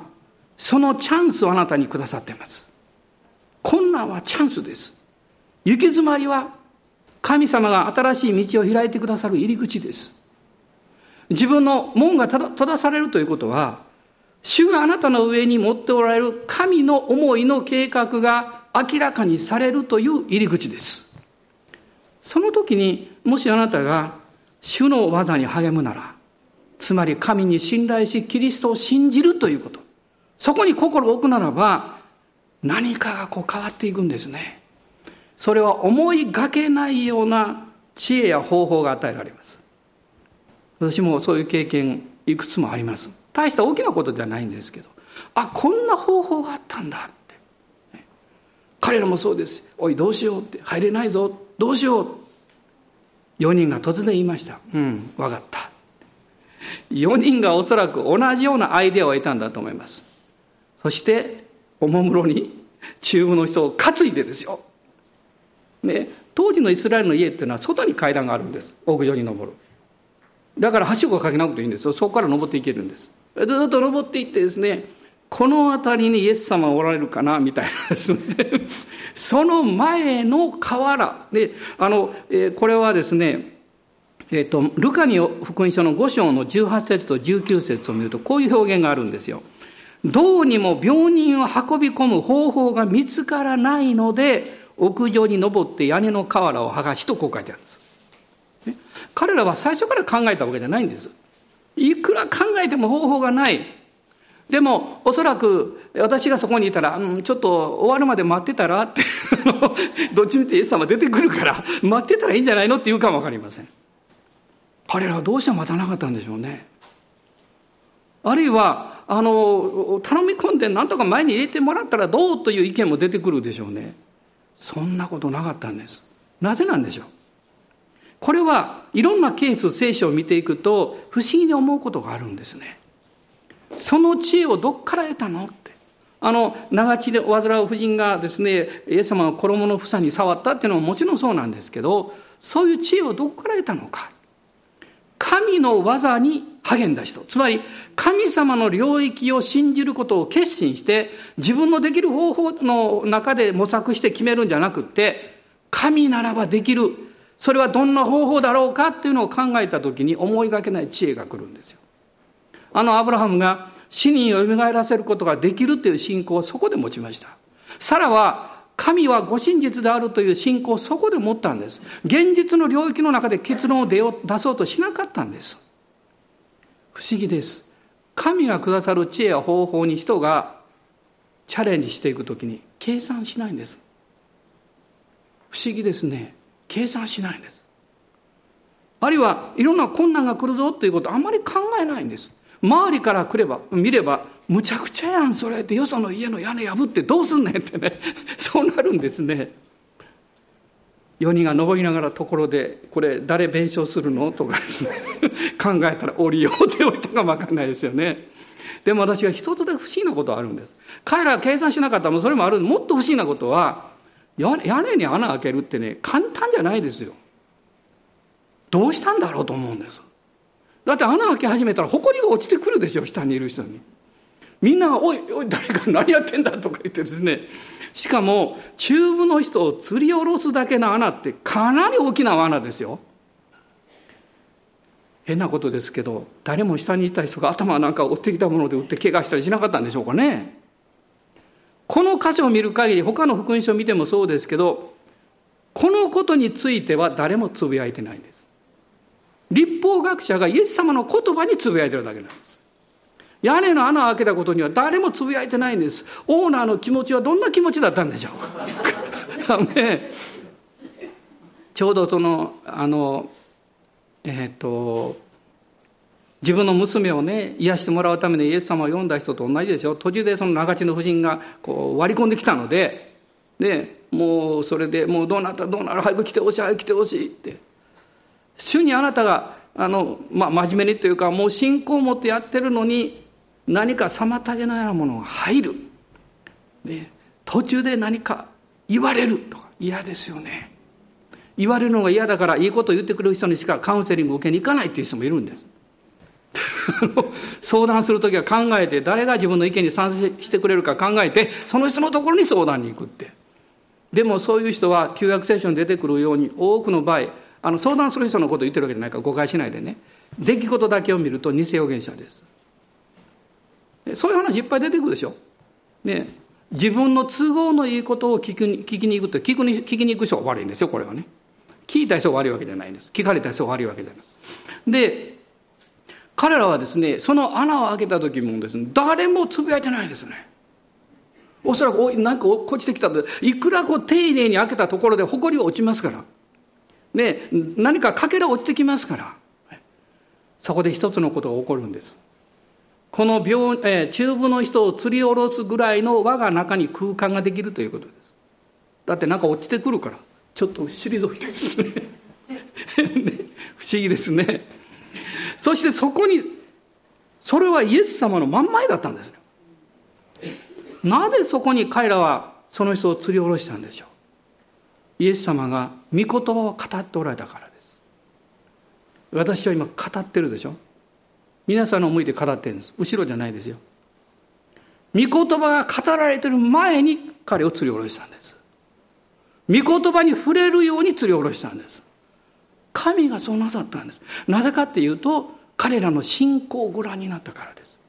そのチャンスをあなたにくださっています。困難はチャンスです。行き詰まりは神様が新しい道を開いてくださる入り口です。自分の門が閉ざされるということは、主があなたの上に持っておられる神の思いの計画が明らかにされるという入り口です。その時にもしあなたが主の技に励むなら、つまり神に信頼しキリストを信じるということ。そこに心を置くならば、何かがこう変わっていくんですね。それは思いがけないような知恵や方法が与えられます。私もそういう経験いくつもあります。大した大きなことじゃないんですけど、あ、こんな方法があったんだって。彼らもそうです。おい、どうしようって。入れないぞ。どうしよう。4人が突然言いました。うん、わかった。4人がおそらく同じようなアイデアを得たんだと思います。そして、おもむろに中部の人を担いでですよ。ね、当時のイスラエルの家っていうのは外に階段があるんです。屋上に登る。だからはしごをかけなくていいんですよ。そこから登っていけるんです。ずっと登っていってですね、この辺りにイエス様おられるかなみたいなですね。その前の河原で、あの、えー、これはですね、えっ、ー、と、ルカに福音書の5章の18節と19節を見ると、こういう表現があるんですよ。どうにも病人を運び込む方法が見つからないので、屋上に登って屋根の瓦を剥がしとこう書いてあるんです。ね、彼らは最初から考えたわけじゃないんです。いくら考えても方法がない。でも、おそらく私がそこにいたら、うん、ちょっと終わるまで待ってたらって、どっちみちイエス様出てくるから、待ってたらいいんじゃないのって言うかもわかりません。彼らはどうして待たなかったんでしょうね。あるいは、あの、頼み込んで何とか前に入れてもらったらどうという意見も出てくるでしょうね。そんなことなかったんです。なぜなんでしょう？これはいろんなケース、聖書を見ていくと不思議に思うことがあるんですね。その知恵をどっから得たのって。あの、長血で患う夫人がですね、イエス様の衣の房に触ったっていうのももちろんそうなんですけど、そういう知恵をどこから得たのか。神の技に励んだ人。つまり、神様の領域を信じることを決心して、自分のできる方法の中で模索して決めるんじゃなくって、神ならばできる。それはどんな方法だろうかっていうのを考えた時に思いがけない知恵が来るんですよ。あのアブラハムが死人を蘇らせることができるという信仰をそこで持ちました。サラは神はご真実であるという信仰をそこで持ったんです。現実の領域の中で結論を出そうとしなかったんです。不思議です。神がくださる知恵や方法に人がチャレンジしていくときに計算しないんです。不思議ですね。計算しないんです。あるいはいろんな困難が来るぞということあまり考えないんです。周りから来れば、見れば、むちゃくちゃやん、それって、よその家の屋根破ってどうすんねんってね、そうなるんですね。4人が登りながらところで、これ誰弁償するの？とかですね、考えたら降りようって言われたかもわかんないですよね。でも私は一つだけ不思議なことはあるんです。彼らが計算しなかったらそれもあるもっと不思議なことは、屋根に穴開けるってね、簡単じゃないですよ。どうしたんだろうと思うんです。だって穴開け始めたら埃が落ちてくるでしょ下にいる人にみんなが「おいおい誰か何やってんだ」とか言ってですね。しかも中部の人を釣り下ろすだけの穴ってかなり大きな穴ですよ。変なことですけど誰も下にいた人が頭なんかを折ってきたもので打って怪我したりしなかったんでしょうかね。この箇所を見る限り他の福音書を見てもそうですけどこのことについては誰もつぶやいてないんです。立法学者がイエス様の言葉につぶやいてるだけなんです。屋根の穴を開けたことには誰もつぶやいてないんです。オーナーの気持ちはどんな気持ちだったんでしょう ね、ちょうどその、あの、えっ、ー、と、自分の娘をね、癒してもらうためにイエス様を読んだ人と同じでしょ。途中でその長地の夫人がこう割り込んできたので、で、もうそれでもうどうなった？どうなる？早く来てほしい早く来てほしいって。主にあなたがあの、まあ、真面目にというかもう信仰を持ってやってるのに何か妨げのようなものが入る、ね、途中で何か言われるとか嫌ですよね言われるのが嫌だからいいことを言ってくれる人にしかカウンセリングを受けに行かないっていう人もいるんです 相談するときは考えて、誰が自分の意見に賛成してくれるか考えて、その人のところに相談に行くって。でもそういう人は旧約聖書に出てくるように多くの場合、あの相談する人のことを言ってるわけじゃないから誤解しないでね。出来事だけを見ると偽預言者です。そういう話いっぱい出てくるでしょ。ね、自分の都合のいいことを聞きに聞きに行くと聞くに聞きに行く人が悪いんですよこれはね。聞いた人が悪いわけじゃないんです。聞かれた人が悪いわけじゃない。で彼らはですねその穴を開けた時もですね誰もつぶやいてないですね。おそらくおなんか落ちてきたといくらこう丁寧に開けたところで埃落ちますから。ね、何かかけら落ちてきますから。そこで一つのことが起こるんです。この病、えー、中部の人を釣り下ろすぐらいの輪が中に空間ができるということです。だってなんか落ちてくるから、ちょっと退いてですね。不思議ですね。そしてそこに、それはイエス様の真ん前だったんですね。なぜそこに彼らはその人を釣り下ろしたんでしょう。イエス様が御言葉を語っておられたからです。私は今語ってるでしょ。皆さんの向いて語ってるんです。後ろじゃないですよ。御言葉が語られてる前に彼を釣り下ろしたんです。御言葉に触れるように釣り下ろしたんです。神がそうなさったんです。なぜかっていうと、彼らの信仰をご覧になったからです。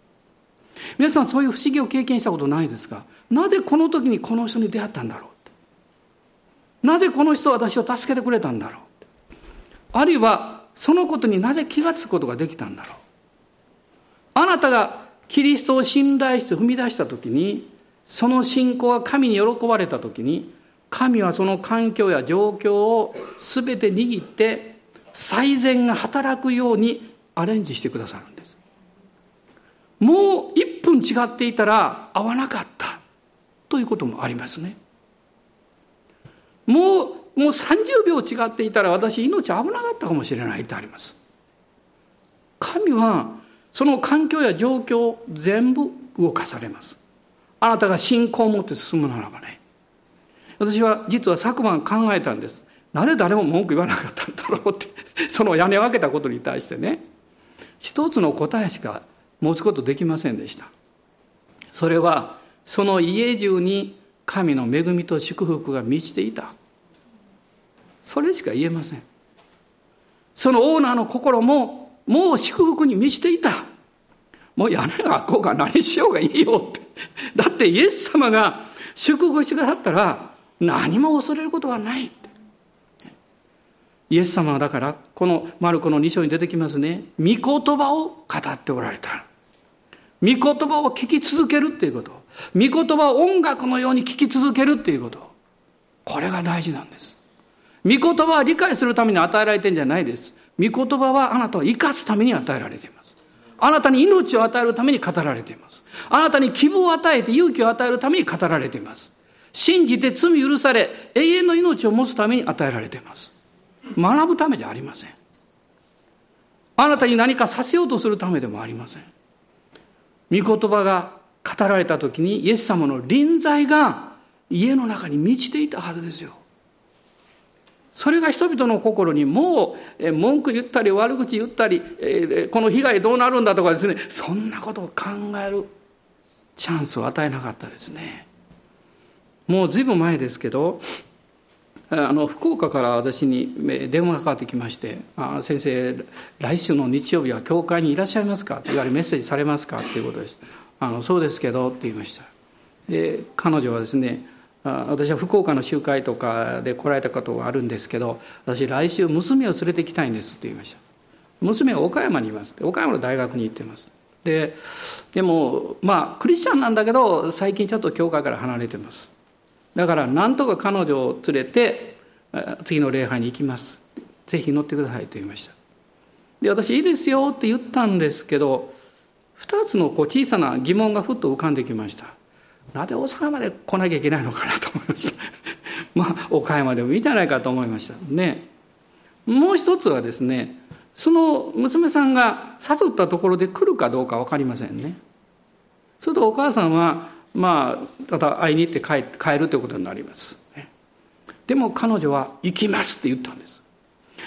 皆さんそういう不思議を経験したことないですか？なぜこの時にこの人に出会ったんだろうなぜこの人は私を助けてくれたんだろうあるいはそのことになぜ気がつくことができたんだろうあなたがキリストを信頼して踏み出した時にその信仰が神に喜ばれた時に神はその環境や状況を全て握って最善が働くようにアレンジしてくださるんです。もう1分違っていたら合わなかった。ということもありますね。もうもう30秒違っていたら私命危なかったかもしれないってあります。神はその環境や状況全部動かされます。あなたが信仰を持って進むならばね。私は実は昨晩考えたんです。なぜ誰も文句言わなかったんだろうって。その屋根を開けたことに対してね。一つの答えしか持つことできませんでした。それはその家中に神の恵みと祝福が満ちていた。それしか言えません。そのオーナーの心ももう祝福に満ちていた。もう屋根が開こうが何しようがいいよって。だってイエス様が祝福してくださったら何も恐れることはないって。イエス様はだからこのマルコの2章に出てきますね。御言葉を語っておられた。御言葉を聞き続けるっていうこと。御言葉を音楽のように聞き続けるっていうこと。これが大事なんです。御言葉は理解するために与えられてるんじゃないです。御言葉はあなたを生かすために与えられています。あなたに命を与えるために語られています。あなたに希望を与えて勇気を与えるために語られています。信じて罪許され、永遠の命を持つために与えられています。学ぶためじゃありません。あなたに何かさせようとするためでもありません。御言葉が語られた時にイエス様の臨在が家の中に満ちていたはずですよ。それが人々の心にもう文句言ったり悪口言ったりこの被害どうなるんだとかですねそんなことを考えるチャンスを与えなかったですね。もうずいぶん前ですけどあの福岡から私に電話がかかってきまして「あ先生来週の日曜日は教会にいらっしゃいますか?」って言われメッセージされますか？っていうことです「あのそうですけど」って言いましたで彼女はですね私は福岡の集会とかで来られたことがあるんですけど私来週娘を連れてきたいんですって言いました。娘は岡山にいます岡山の大学に行ってます。ででもまあクリスチャンなんだけど最近ちょっと教会から離れてます。だからなんとか彼女を連れて次の礼拝に行きます。ぜひ乗ってくださいと言いました。で私いいですよって言ったんですけど2つのこう小さな疑問がふっと浮かんできました。なぜ大阪まで来なきゃいけないのかなと思いました。まあ岡山でもいいんじゃないかと思いました。ね。もう一つはですねその娘さんが誘ったところで来るかどうか分かりませんね。するとお母さんはまあただ会いに行って帰帰るということになります。でも彼女は「行きます」って言ったんです。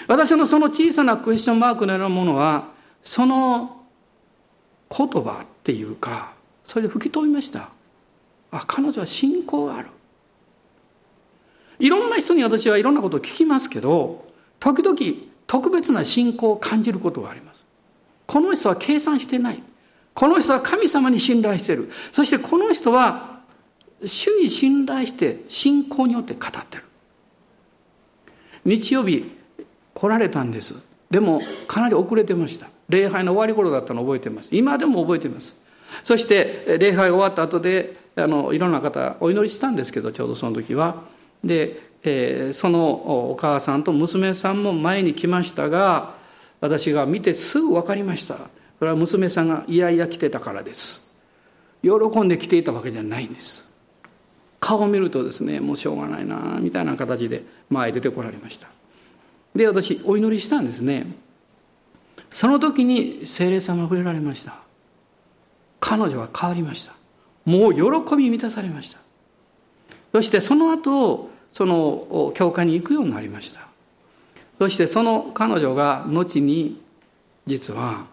私のその小さなクエスチョンマークのようなものはその言葉っていうかそれで吹き飛びました。あ彼女は信仰がある。いろんな人に私はいろんなことを聞きますけど時々特別な信仰を感じることがあります。この人は計算してない。この人は神様に信頼してる。そしてこの人は主に信頼して信仰によって語ってる。日曜日来られたんです。でもかなり遅れてました。礼拝の終わり頃だったのを覚えてます。今でも覚えてます。そして礼拝が終わった後であのいろんな方お祈りしたんですけどちょうどその時は。で、えー、そのお母さんと娘さんも前に来ましたが私が見てすぐ分かりました。それは娘さんがいやいや来てたからです。喜んで来ていたわけじゃないんです。顔を見るとですねもうしょうがないなみたいな形で前出てこられました。で私お祈りしたんですね。その時に精霊様が触れられました。彼女は変わりました。もう喜び満たされました。そしてその後その教会に行くようになりました。そしてその彼女が後に実は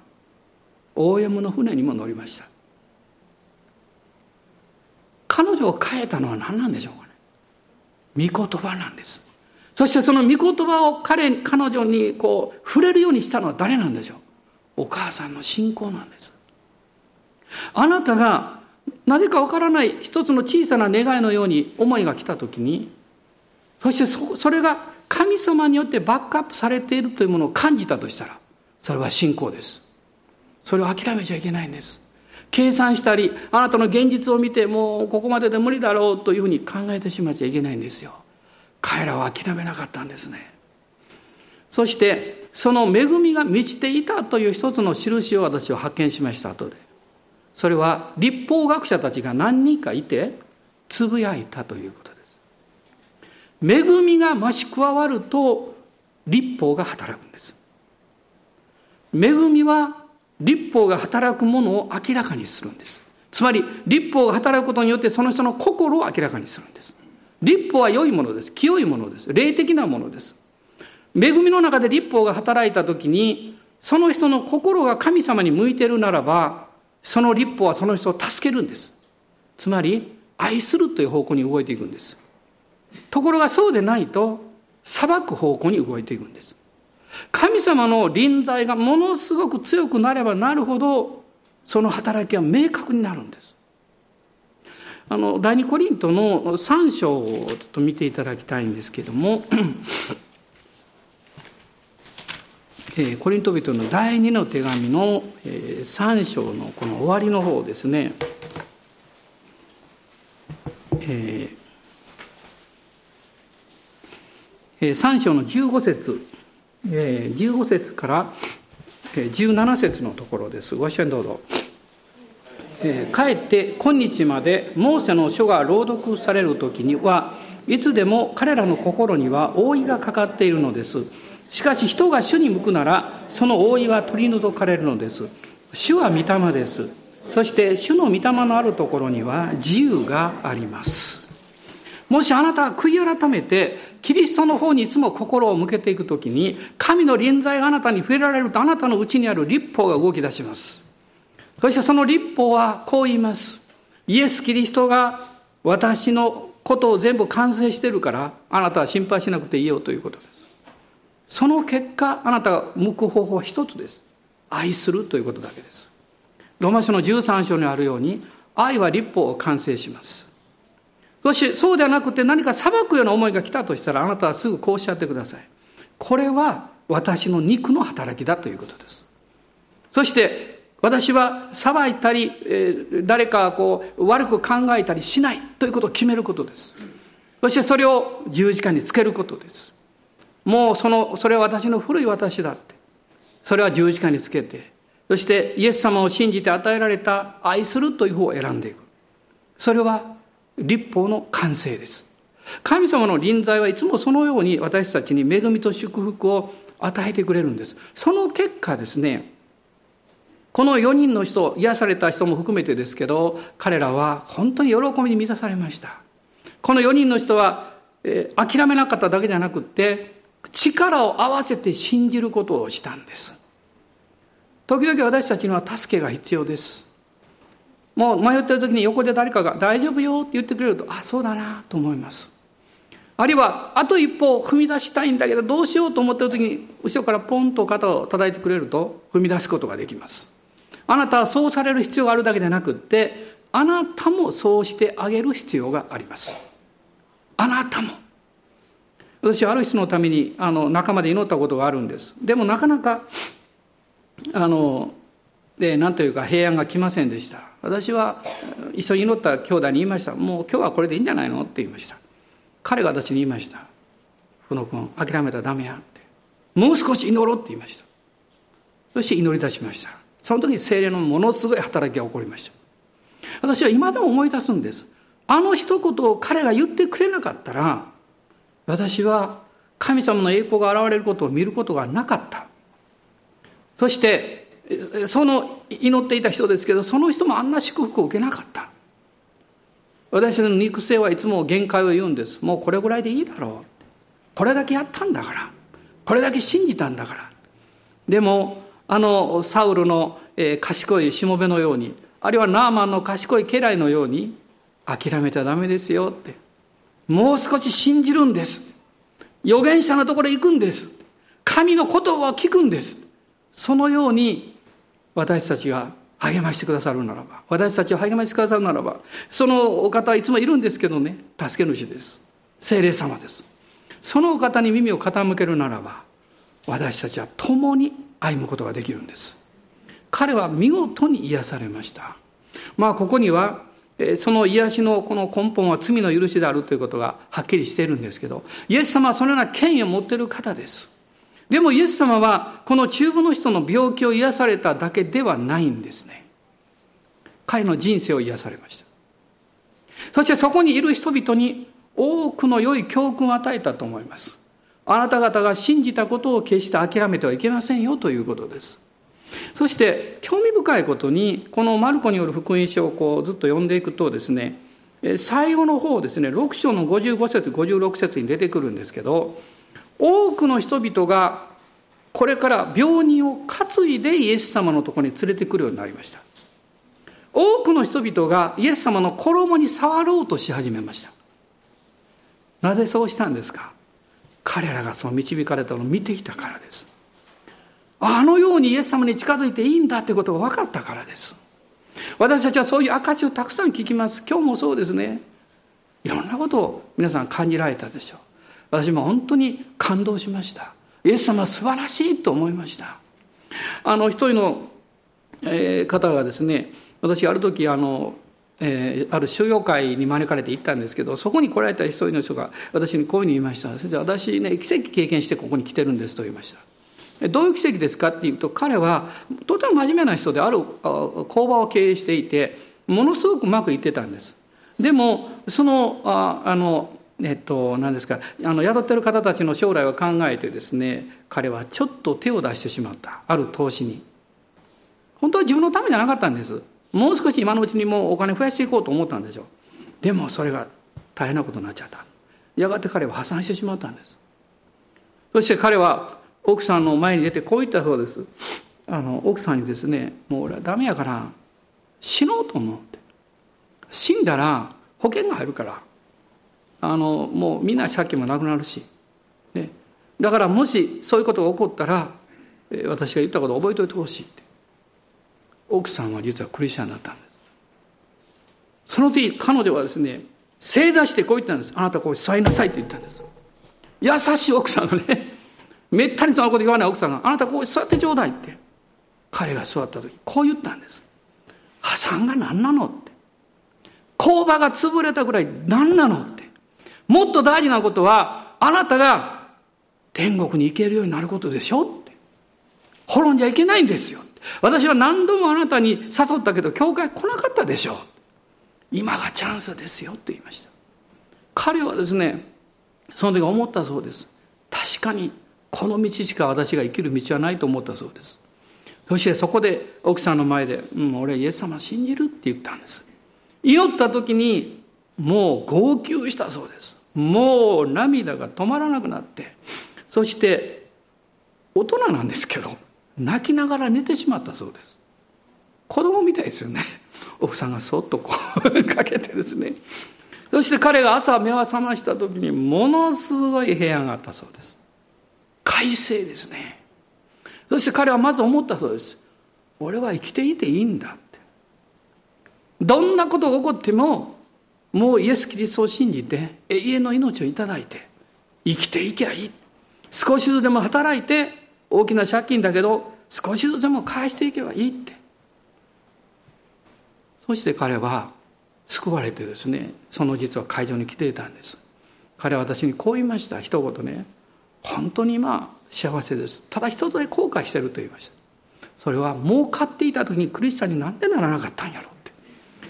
OM の船にも乗りました。彼女を変えたのは何なんでしょうかね。御言葉なんです。そしてその御言葉を彼彼女にこう触れるようにしたのは誰なんでしょう。お母さんの信仰なんです。あなたがなぜかわからない一つの小さな願いのように思いが来た時にそしてそれが神様によってバックアップされているというものを感じたとしたらそれは信仰です。それを諦めちゃいけないんです。計算したりあなたの現実を見てもうここまでで無理だろうというふうに考えてしまっちゃいけないんですよ。彼らは諦めなかったんですね。そしてその恵みが満ちていたという一つの印を私は発見しました後で。それは立法学者たちが何人かいてつぶやいたということです。恵みが増し加わると立法が働くんです。恵みは立法が働くものを明らかにするんです。つまり立法が働くことによってその人の心を明らかにするんです。立法は良いものです。清いものです。霊的なものです。恵みの中で立法が働いた時にその人の心が神様に向いているならばその立法はその人を助けるんです。つまり愛するという方向に動いていくんです。ところがそうでないと裁く方向に動いていくんです。神様の臨在がものすごく強くなればなるほどその働きは明確になるんです。あの第二コリントの3章をちょっと見ていただきたいんですけどもコリント人の第2の手紙の、3章のこの終わりの方ですね、えー、3章の15節、えー、15節から17節のところです。ご一緒にどうぞ。えー、かえって今日までモーセの書が朗読される時にはいつでも彼らの心には覆いがかかっているのです。しかし人が主に向くならその覆いは取り除かれるのです。主は御霊です。そして主の御霊のあるところには自由があります。もしあなたが悔い改めてキリストの方にいつも心を向けていくときに神の臨在があなたに触れられるとあなたのうちにある立法が動き出します。そしてその立法はこう言います。イエス・キリストが私のことを全部完成してるからあなたは心配しなくていいよということです。その結果あなたが向く方法は一つです。愛するということだけです。ローマ書の13章にあるように愛は立法を完成します。そしてそうではなくて何か裁くような思いが来たとしたらあなたはすぐこうおっしゃってください。これは私の肉の働きだということです。そして私は裁いたり、誰かこう悪く考えたりしないということを決めることです。そしてそれを十字架につけることです。もうそのそれは私の古い私だって。それは十字架につけて。そしてイエス様を信じて与えられた愛するという方を選んでいく。それは立法の完成です。神様の臨在はいつもそのように私たちに恵みと祝福を与えてくれるんです。その結果ですねこの4人の人癒された人も含めてですけど彼らは本当に喜びに満たされました。この4人の人は、えー、諦めなかっただけじゃなくって力を合わせて信じることをしたんです時々私たちには助けが必要です。もう迷ってる時に横で誰かが「大丈夫よ」って言ってくれるとあそうだなと思います。あるいはあと一歩踏み出したいんだけどどうしようと思ってる時に後ろからポンと肩を叩いてくれると踏み出すことができます。あなたはそうされる必要があるだけでなくってあなたもそうしてあげる必要があります。あなたも。私はある人のためにあの仲間で祈ったことがあるんです。でもなかなかあので何というか平安が来ませんでした。私は一緒に祈った兄弟に言いました。もう今日はこれでいいんじゃないのって言いました。彼が私に言いました。福野君諦めたらダメやって。もう少し祈ろうって言いました。そして祈り出しました。その時に精霊のものすごい働きが起こりました。私は今でも思い出すんです。あの一言を彼が言ってくれなかったら、私は神様の栄光が現れることを見ることがなかった。そして、その祈っていた人ですけど、その人もあんな祝福を受けなかった。私の肉声はいつも限界を言うんです。もうこれぐらいでいいだろう。これだけやったんだから。これだけ信じたんだから。でも、あのサウルの、賢いしもべのように、あるいはナーマンの賢い家来のように、諦めちゃダメですよって。もう少し信じるんです。預言者のところへ行くんです。神の言葉を聞くんです。そのように私たちが励ましてくださるならば、私たちを励ましてくださるならば、そのお方はいつもいるんですけどね、助け主です。聖霊様です。そのお方に耳を傾けるならば、私たちは共に歩むことができるんです。彼は見事に癒されました。まあ、ここには、その癒しのこの根本は罪の許しであるということがはっきりしているんですけど、イエス様はそのような権威を持っている方です。でもイエス様はこの中部の人の病気を癒されただけではないんですね。彼の人生を癒されました。そしてそこにいる人々に多くの良い教訓を与えたと思います。あなた方が信じたことを決して諦めてはいけませんよということです。そして興味深いことにこのマルコによる福音書をこうずっと読んでいくとですね最後の方ですね6章の55節56節に出てくるんですけど多くの人々がこれから病人を担いでイエス様のところに連れてくるようになりました。多くの人々がイエス様の衣に触ろうとし始めました。なぜそうしたんですか？彼らがそう導かれたのを見ていたからです。あのようにイエス様に近づいていいんだってことが分かったからです。私たちはそういう証をたくさん聞きます。今日もそうですね。いろんなことを皆さん感じられたでしょう。私も本当に感動しました。イエス様は素晴らしいと思いました。あの一人の、え方がですね私ある時あの、えー、ある収容会に招かれて行ったんですけどそこに来られた一人の人が私にこういうふうに言いました。先生私ね奇跡経験してここに来てるんですと言いました。どういう奇跡ですかっていうと彼はとても真面目な人である工場を経営していてものすごくうまくいってたんです。でもそのああのえっと、何ですかあの宿ってる方たちの将来を考えてですね彼はちょっと手を出してしまった。ある投資に。本当は自分のためじゃなかったんです。もう少し今のうちにもうお金増やしていこうと思ったんでしょう。でもそれが大変なことになっちゃった。やがて彼は破産してしまったんです。そして彼は奥さんの前に出てこう言ったそうです。あの奥さんにですねもう俺はダメやから死のうと思うって。死んだら保険が入るから。あのもうみんな借金もなくなるし、ね、だからもしそういうことが起こったら私が言ったことを覚えておいてほしいって。奥さんは実はクリスチャンだったんです。その時彼女はですね正座してこう言ったんです。あなたこう座りなさいって言ったんです。優しい奥さんがね。めったにそのこと言わない奥さんがあなたこう座ってちょうだいって彼が座った時こう言ったんです破産が何なの？って工場が潰れたぐらい何なの？ってもっと大事なことは、あなたが天国に行けるようになることでしょ？って。滅んじゃいけないんですよ。私は何度もあなたに誘ったけど、教会来なかったでしょう。今がチャンスですよって言いました。彼はですね、その時思ったそうです。確かに、この道しか私が生きる道はないと思ったそうです。そしてそこで奥さんの前で、うん、俺イエス様信じるって言ったんです。祈った時にもう号泣したそうです。もう涙が止まらなくなってそして大人なんですけど泣きながら寝てしまったそうです子供みたいですよね奥さんがそっとこうかけてですねそして彼が朝目を覚ました時にものすごい部屋があったそうです快晴ですね。そして彼はまず思ったそうです。俺は生きていていいんだって。どんなことが起こってももうイエス・キリストを信じて永遠の命をいただいて生きていけばいい。少しずつでも働いて大きな借金だけど少しずつでも返していけばいいって。そして彼は救われてですねその実は会場に来ていたんです。彼は私にこう言いました。一言ね。本当に今幸せです。ただ一つで後悔してると言いました。それは儲かっていた時にクリスチャンになんでならなかったんやろって。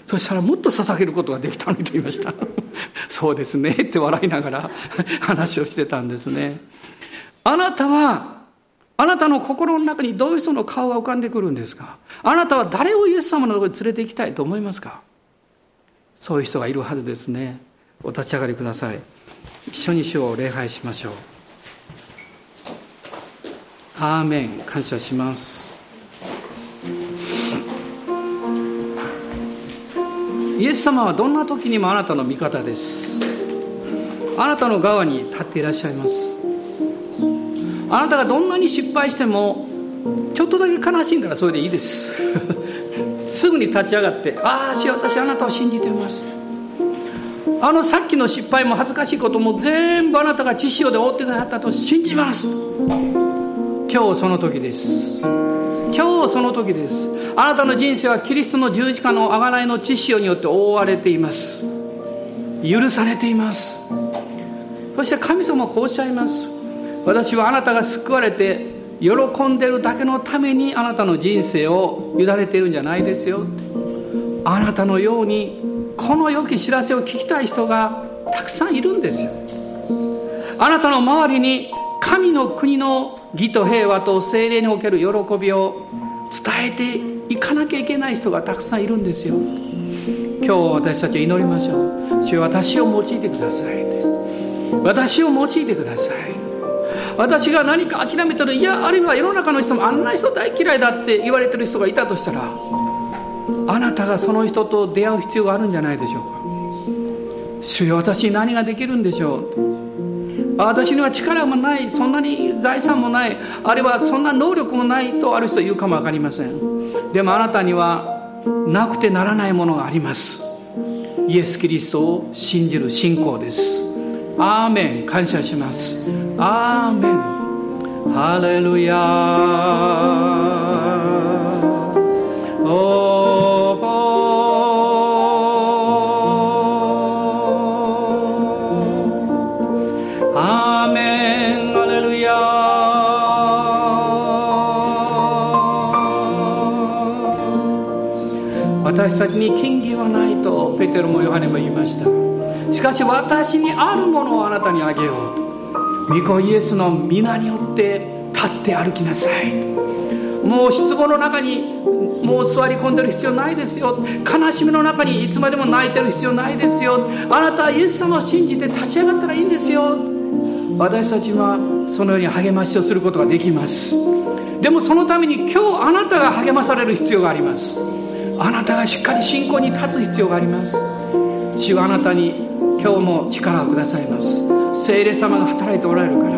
そしたらもっと捧げることができたのにと言いました。そうですねって笑いながら 話をしてたんですね。あなたはあなたの心の中にどういう人の顔が浮かんでくるんですか？あなたは誰をイエス様のところに連れて行きたいと思いますか？そういう人がいるはずですね。お立ち上がりください。一緒に主を礼拝しましょう。アーメン感謝します。イエス様はどんな時にもあなたの味方です。あなたの側に立っていらっしゃいます。あなたがどんなに失敗してもちょっとだけ悲しんだらそれでいいです。すぐに立ち上がって「ああし私あなたを信じてます」あのさっきの失敗も恥ずかしいことも全部あなたが知識で覆ってくださったと信じます。今日その時です。今日その時です。あなたの人生はキリストの十字架の贖いの知識によって覆われています。許されています。そして神様はこうおっしゃいます。私はあなたが救われて喜んでるだけのためにあなたの人生を委ねているんじゃないですよ。あなたのようにこの良き知らせを聞きたい人がたくさんいるんですよ。あなたの周りに神の国の義と平和と精霊における喜びを伝えていかなきゃいけない人がたくさんいるんですよ。今日私たちは祈りましょう。主は私を用いてください私を用いてください。私が何か諦めたらいやあるいは世の中の人もあんな人大嫌いだって言われてる人がいたとしたらあなたがその人と出会う必要があるんじゃないでしょうか。主よ私に何ができるんでしょう。私には力もないそんなに財産もないあるいはそんな能力もないとある人は言うかも分かりません。でもあなたにはなくてならないものがあります。イエス・キリストを信じる信仰です。アーメン。感謝します。アーメン。ハレルヤたちに金銀はないとペテロもヨハネも言いました。しかし私にあるものをあなたにあげようと。御子イエスの皆によって立って歩きなさい。もう失望の中にもう座り込んでる必要ないですよ。悲しみの中にいつまでも泣いてる必要ないですよ。あなたはイエス様を信じて立ち上がったらいいんですよ。私たちはそのように励ましをすることができます。でもそのために今日あなたが励まされる必要があります。あなたがしっかり信仰に立つ必要があります。主はあなたに今日も力をくださいます。聖霊様が働いておられるから。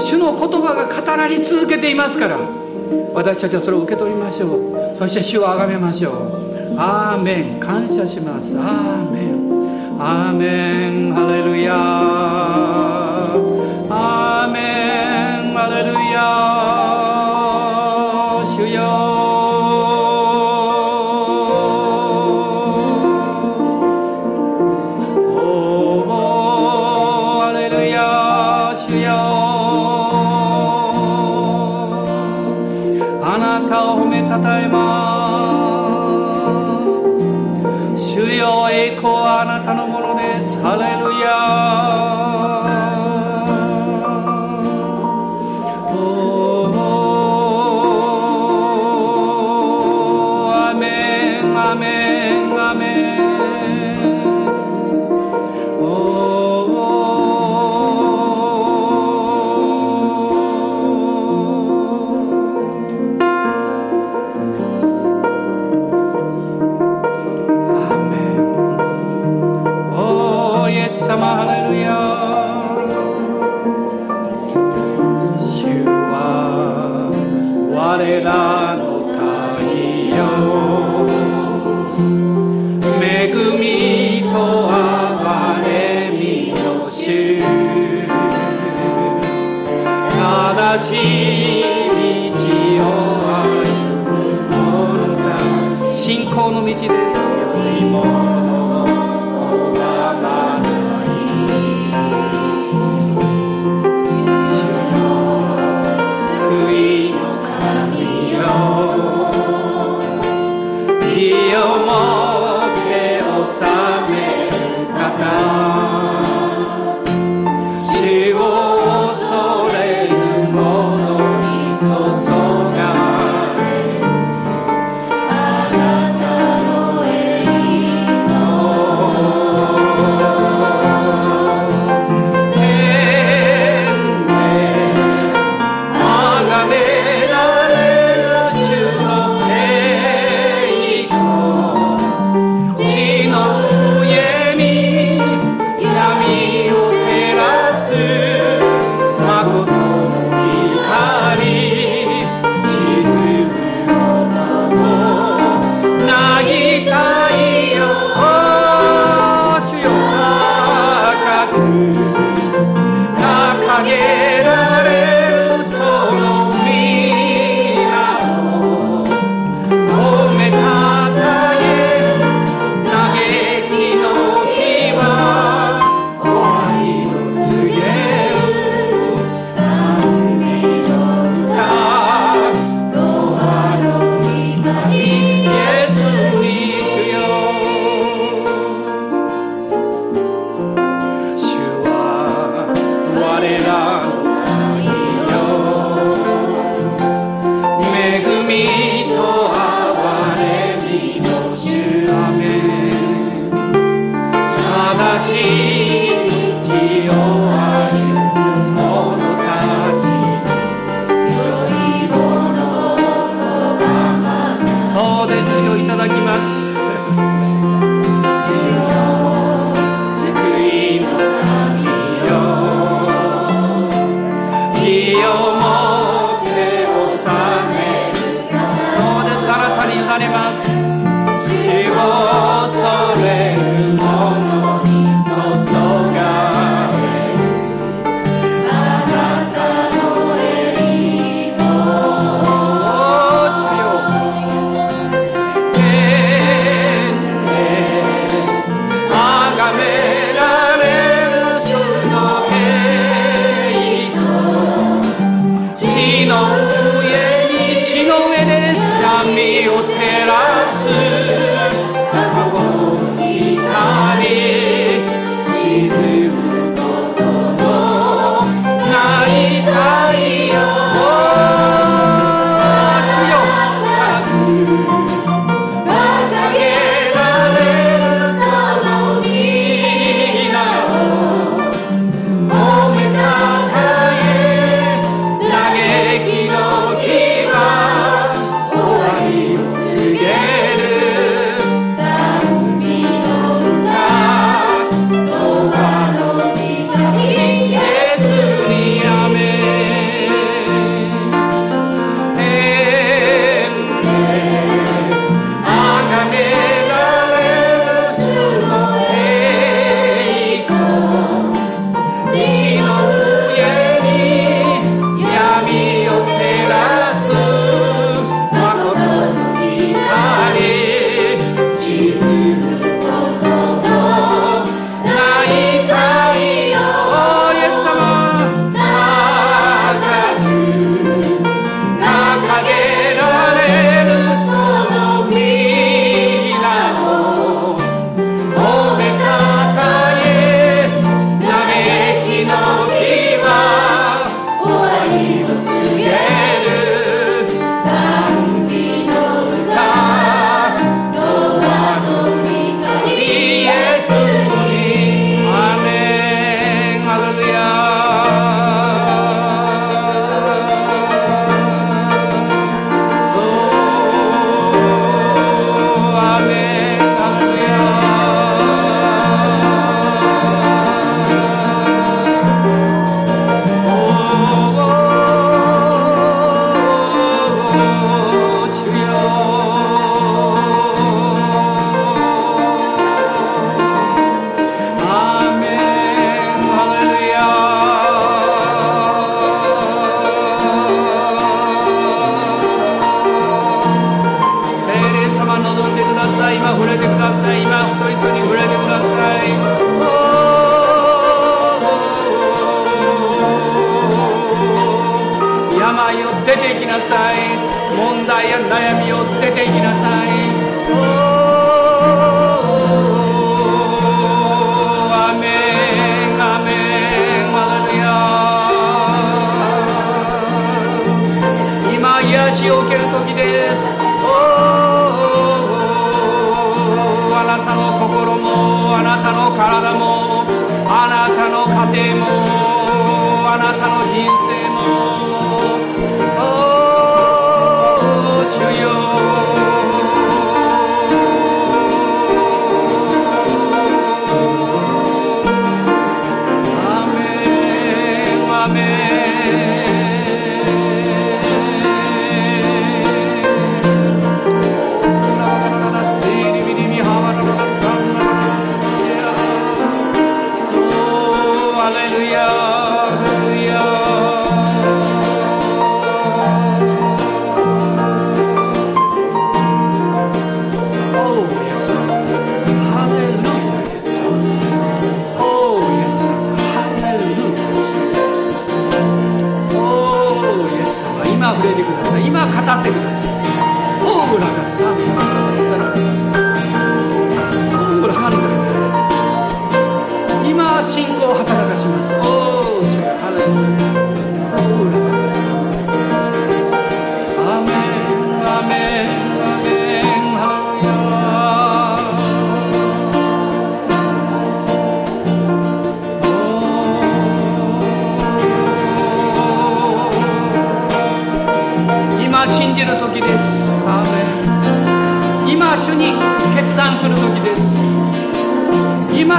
主の言葉が語られ続けていますから。私たちはそれを受け取りましょう。そして主をあがめましょう。アーメン。感謝します。アーメン。アーメン。ハレルヤアーメン。ハレルヤ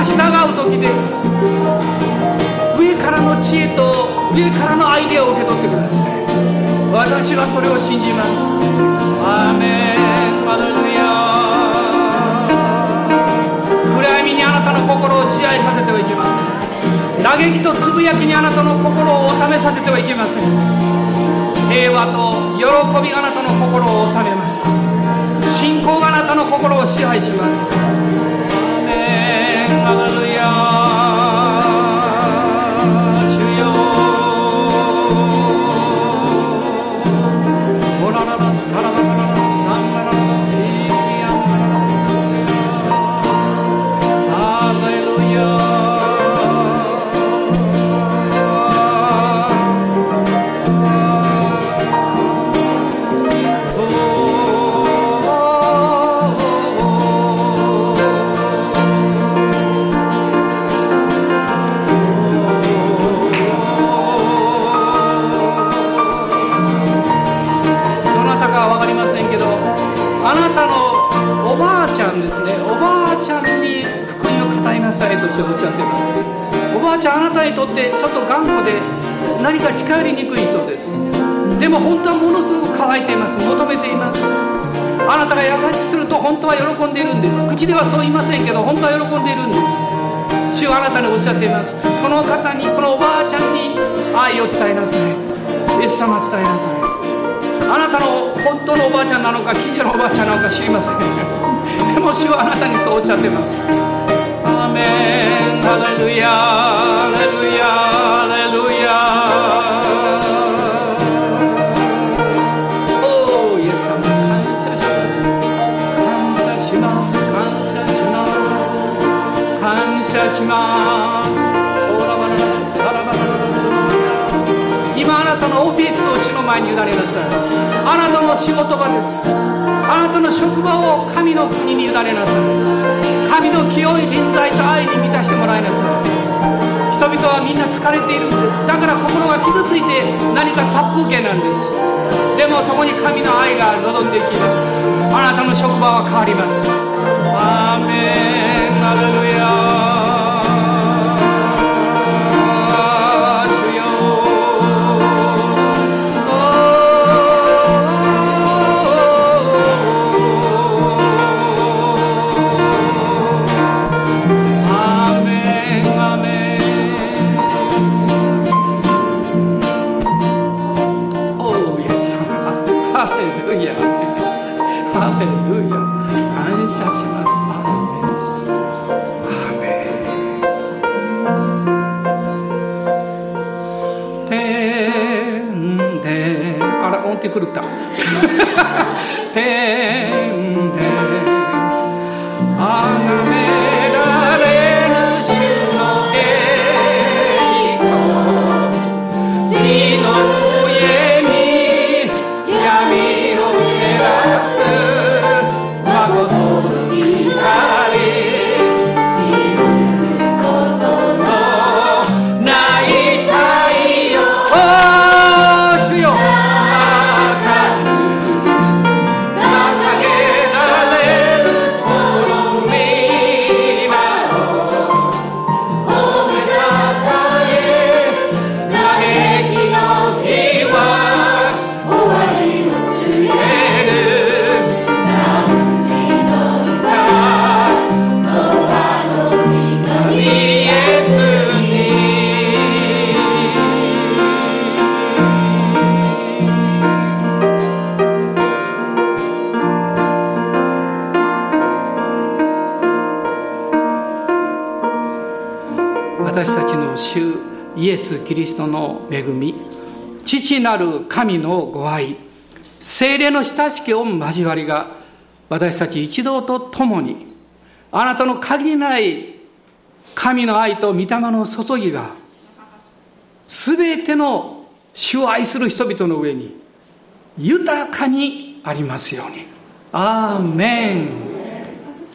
従う時です。上からの知恵と上からのアイデアを受け取ってください。私はそれを信じます。アメン。マルルヤ。暗闇にあなたの心を支配させてはいけません。嘆きとつぶやきにあなたの心を収めさせてはいけません。平和と喜びがあなたの心を収めます。信仰があなたの心を支配します。Hallelujah. えなさい。イエス様伝えなさい。あなたの本当のおばあちゃんなのか近所のおばあちゃんなのか知りません。でも主はあなたにそうおっしゃってます。仕事場です。あなたの職場を神の国に委ねなさい。神の清い臨在と愛に満たしてもらいなさい。人々はみんな疲れているんです。だから心が傷ついて何か殺風景なんです。でもそこに神の愛が望んでいきます。あなたの職場は変わります。アーメン。アレルヤ。神のご愛精霊の親しき御交わりが私たち一同と共にあなたの限りない神の愛と御霊の注ぎが全ての主を愛する人々の上に豊かにありますように。アーメン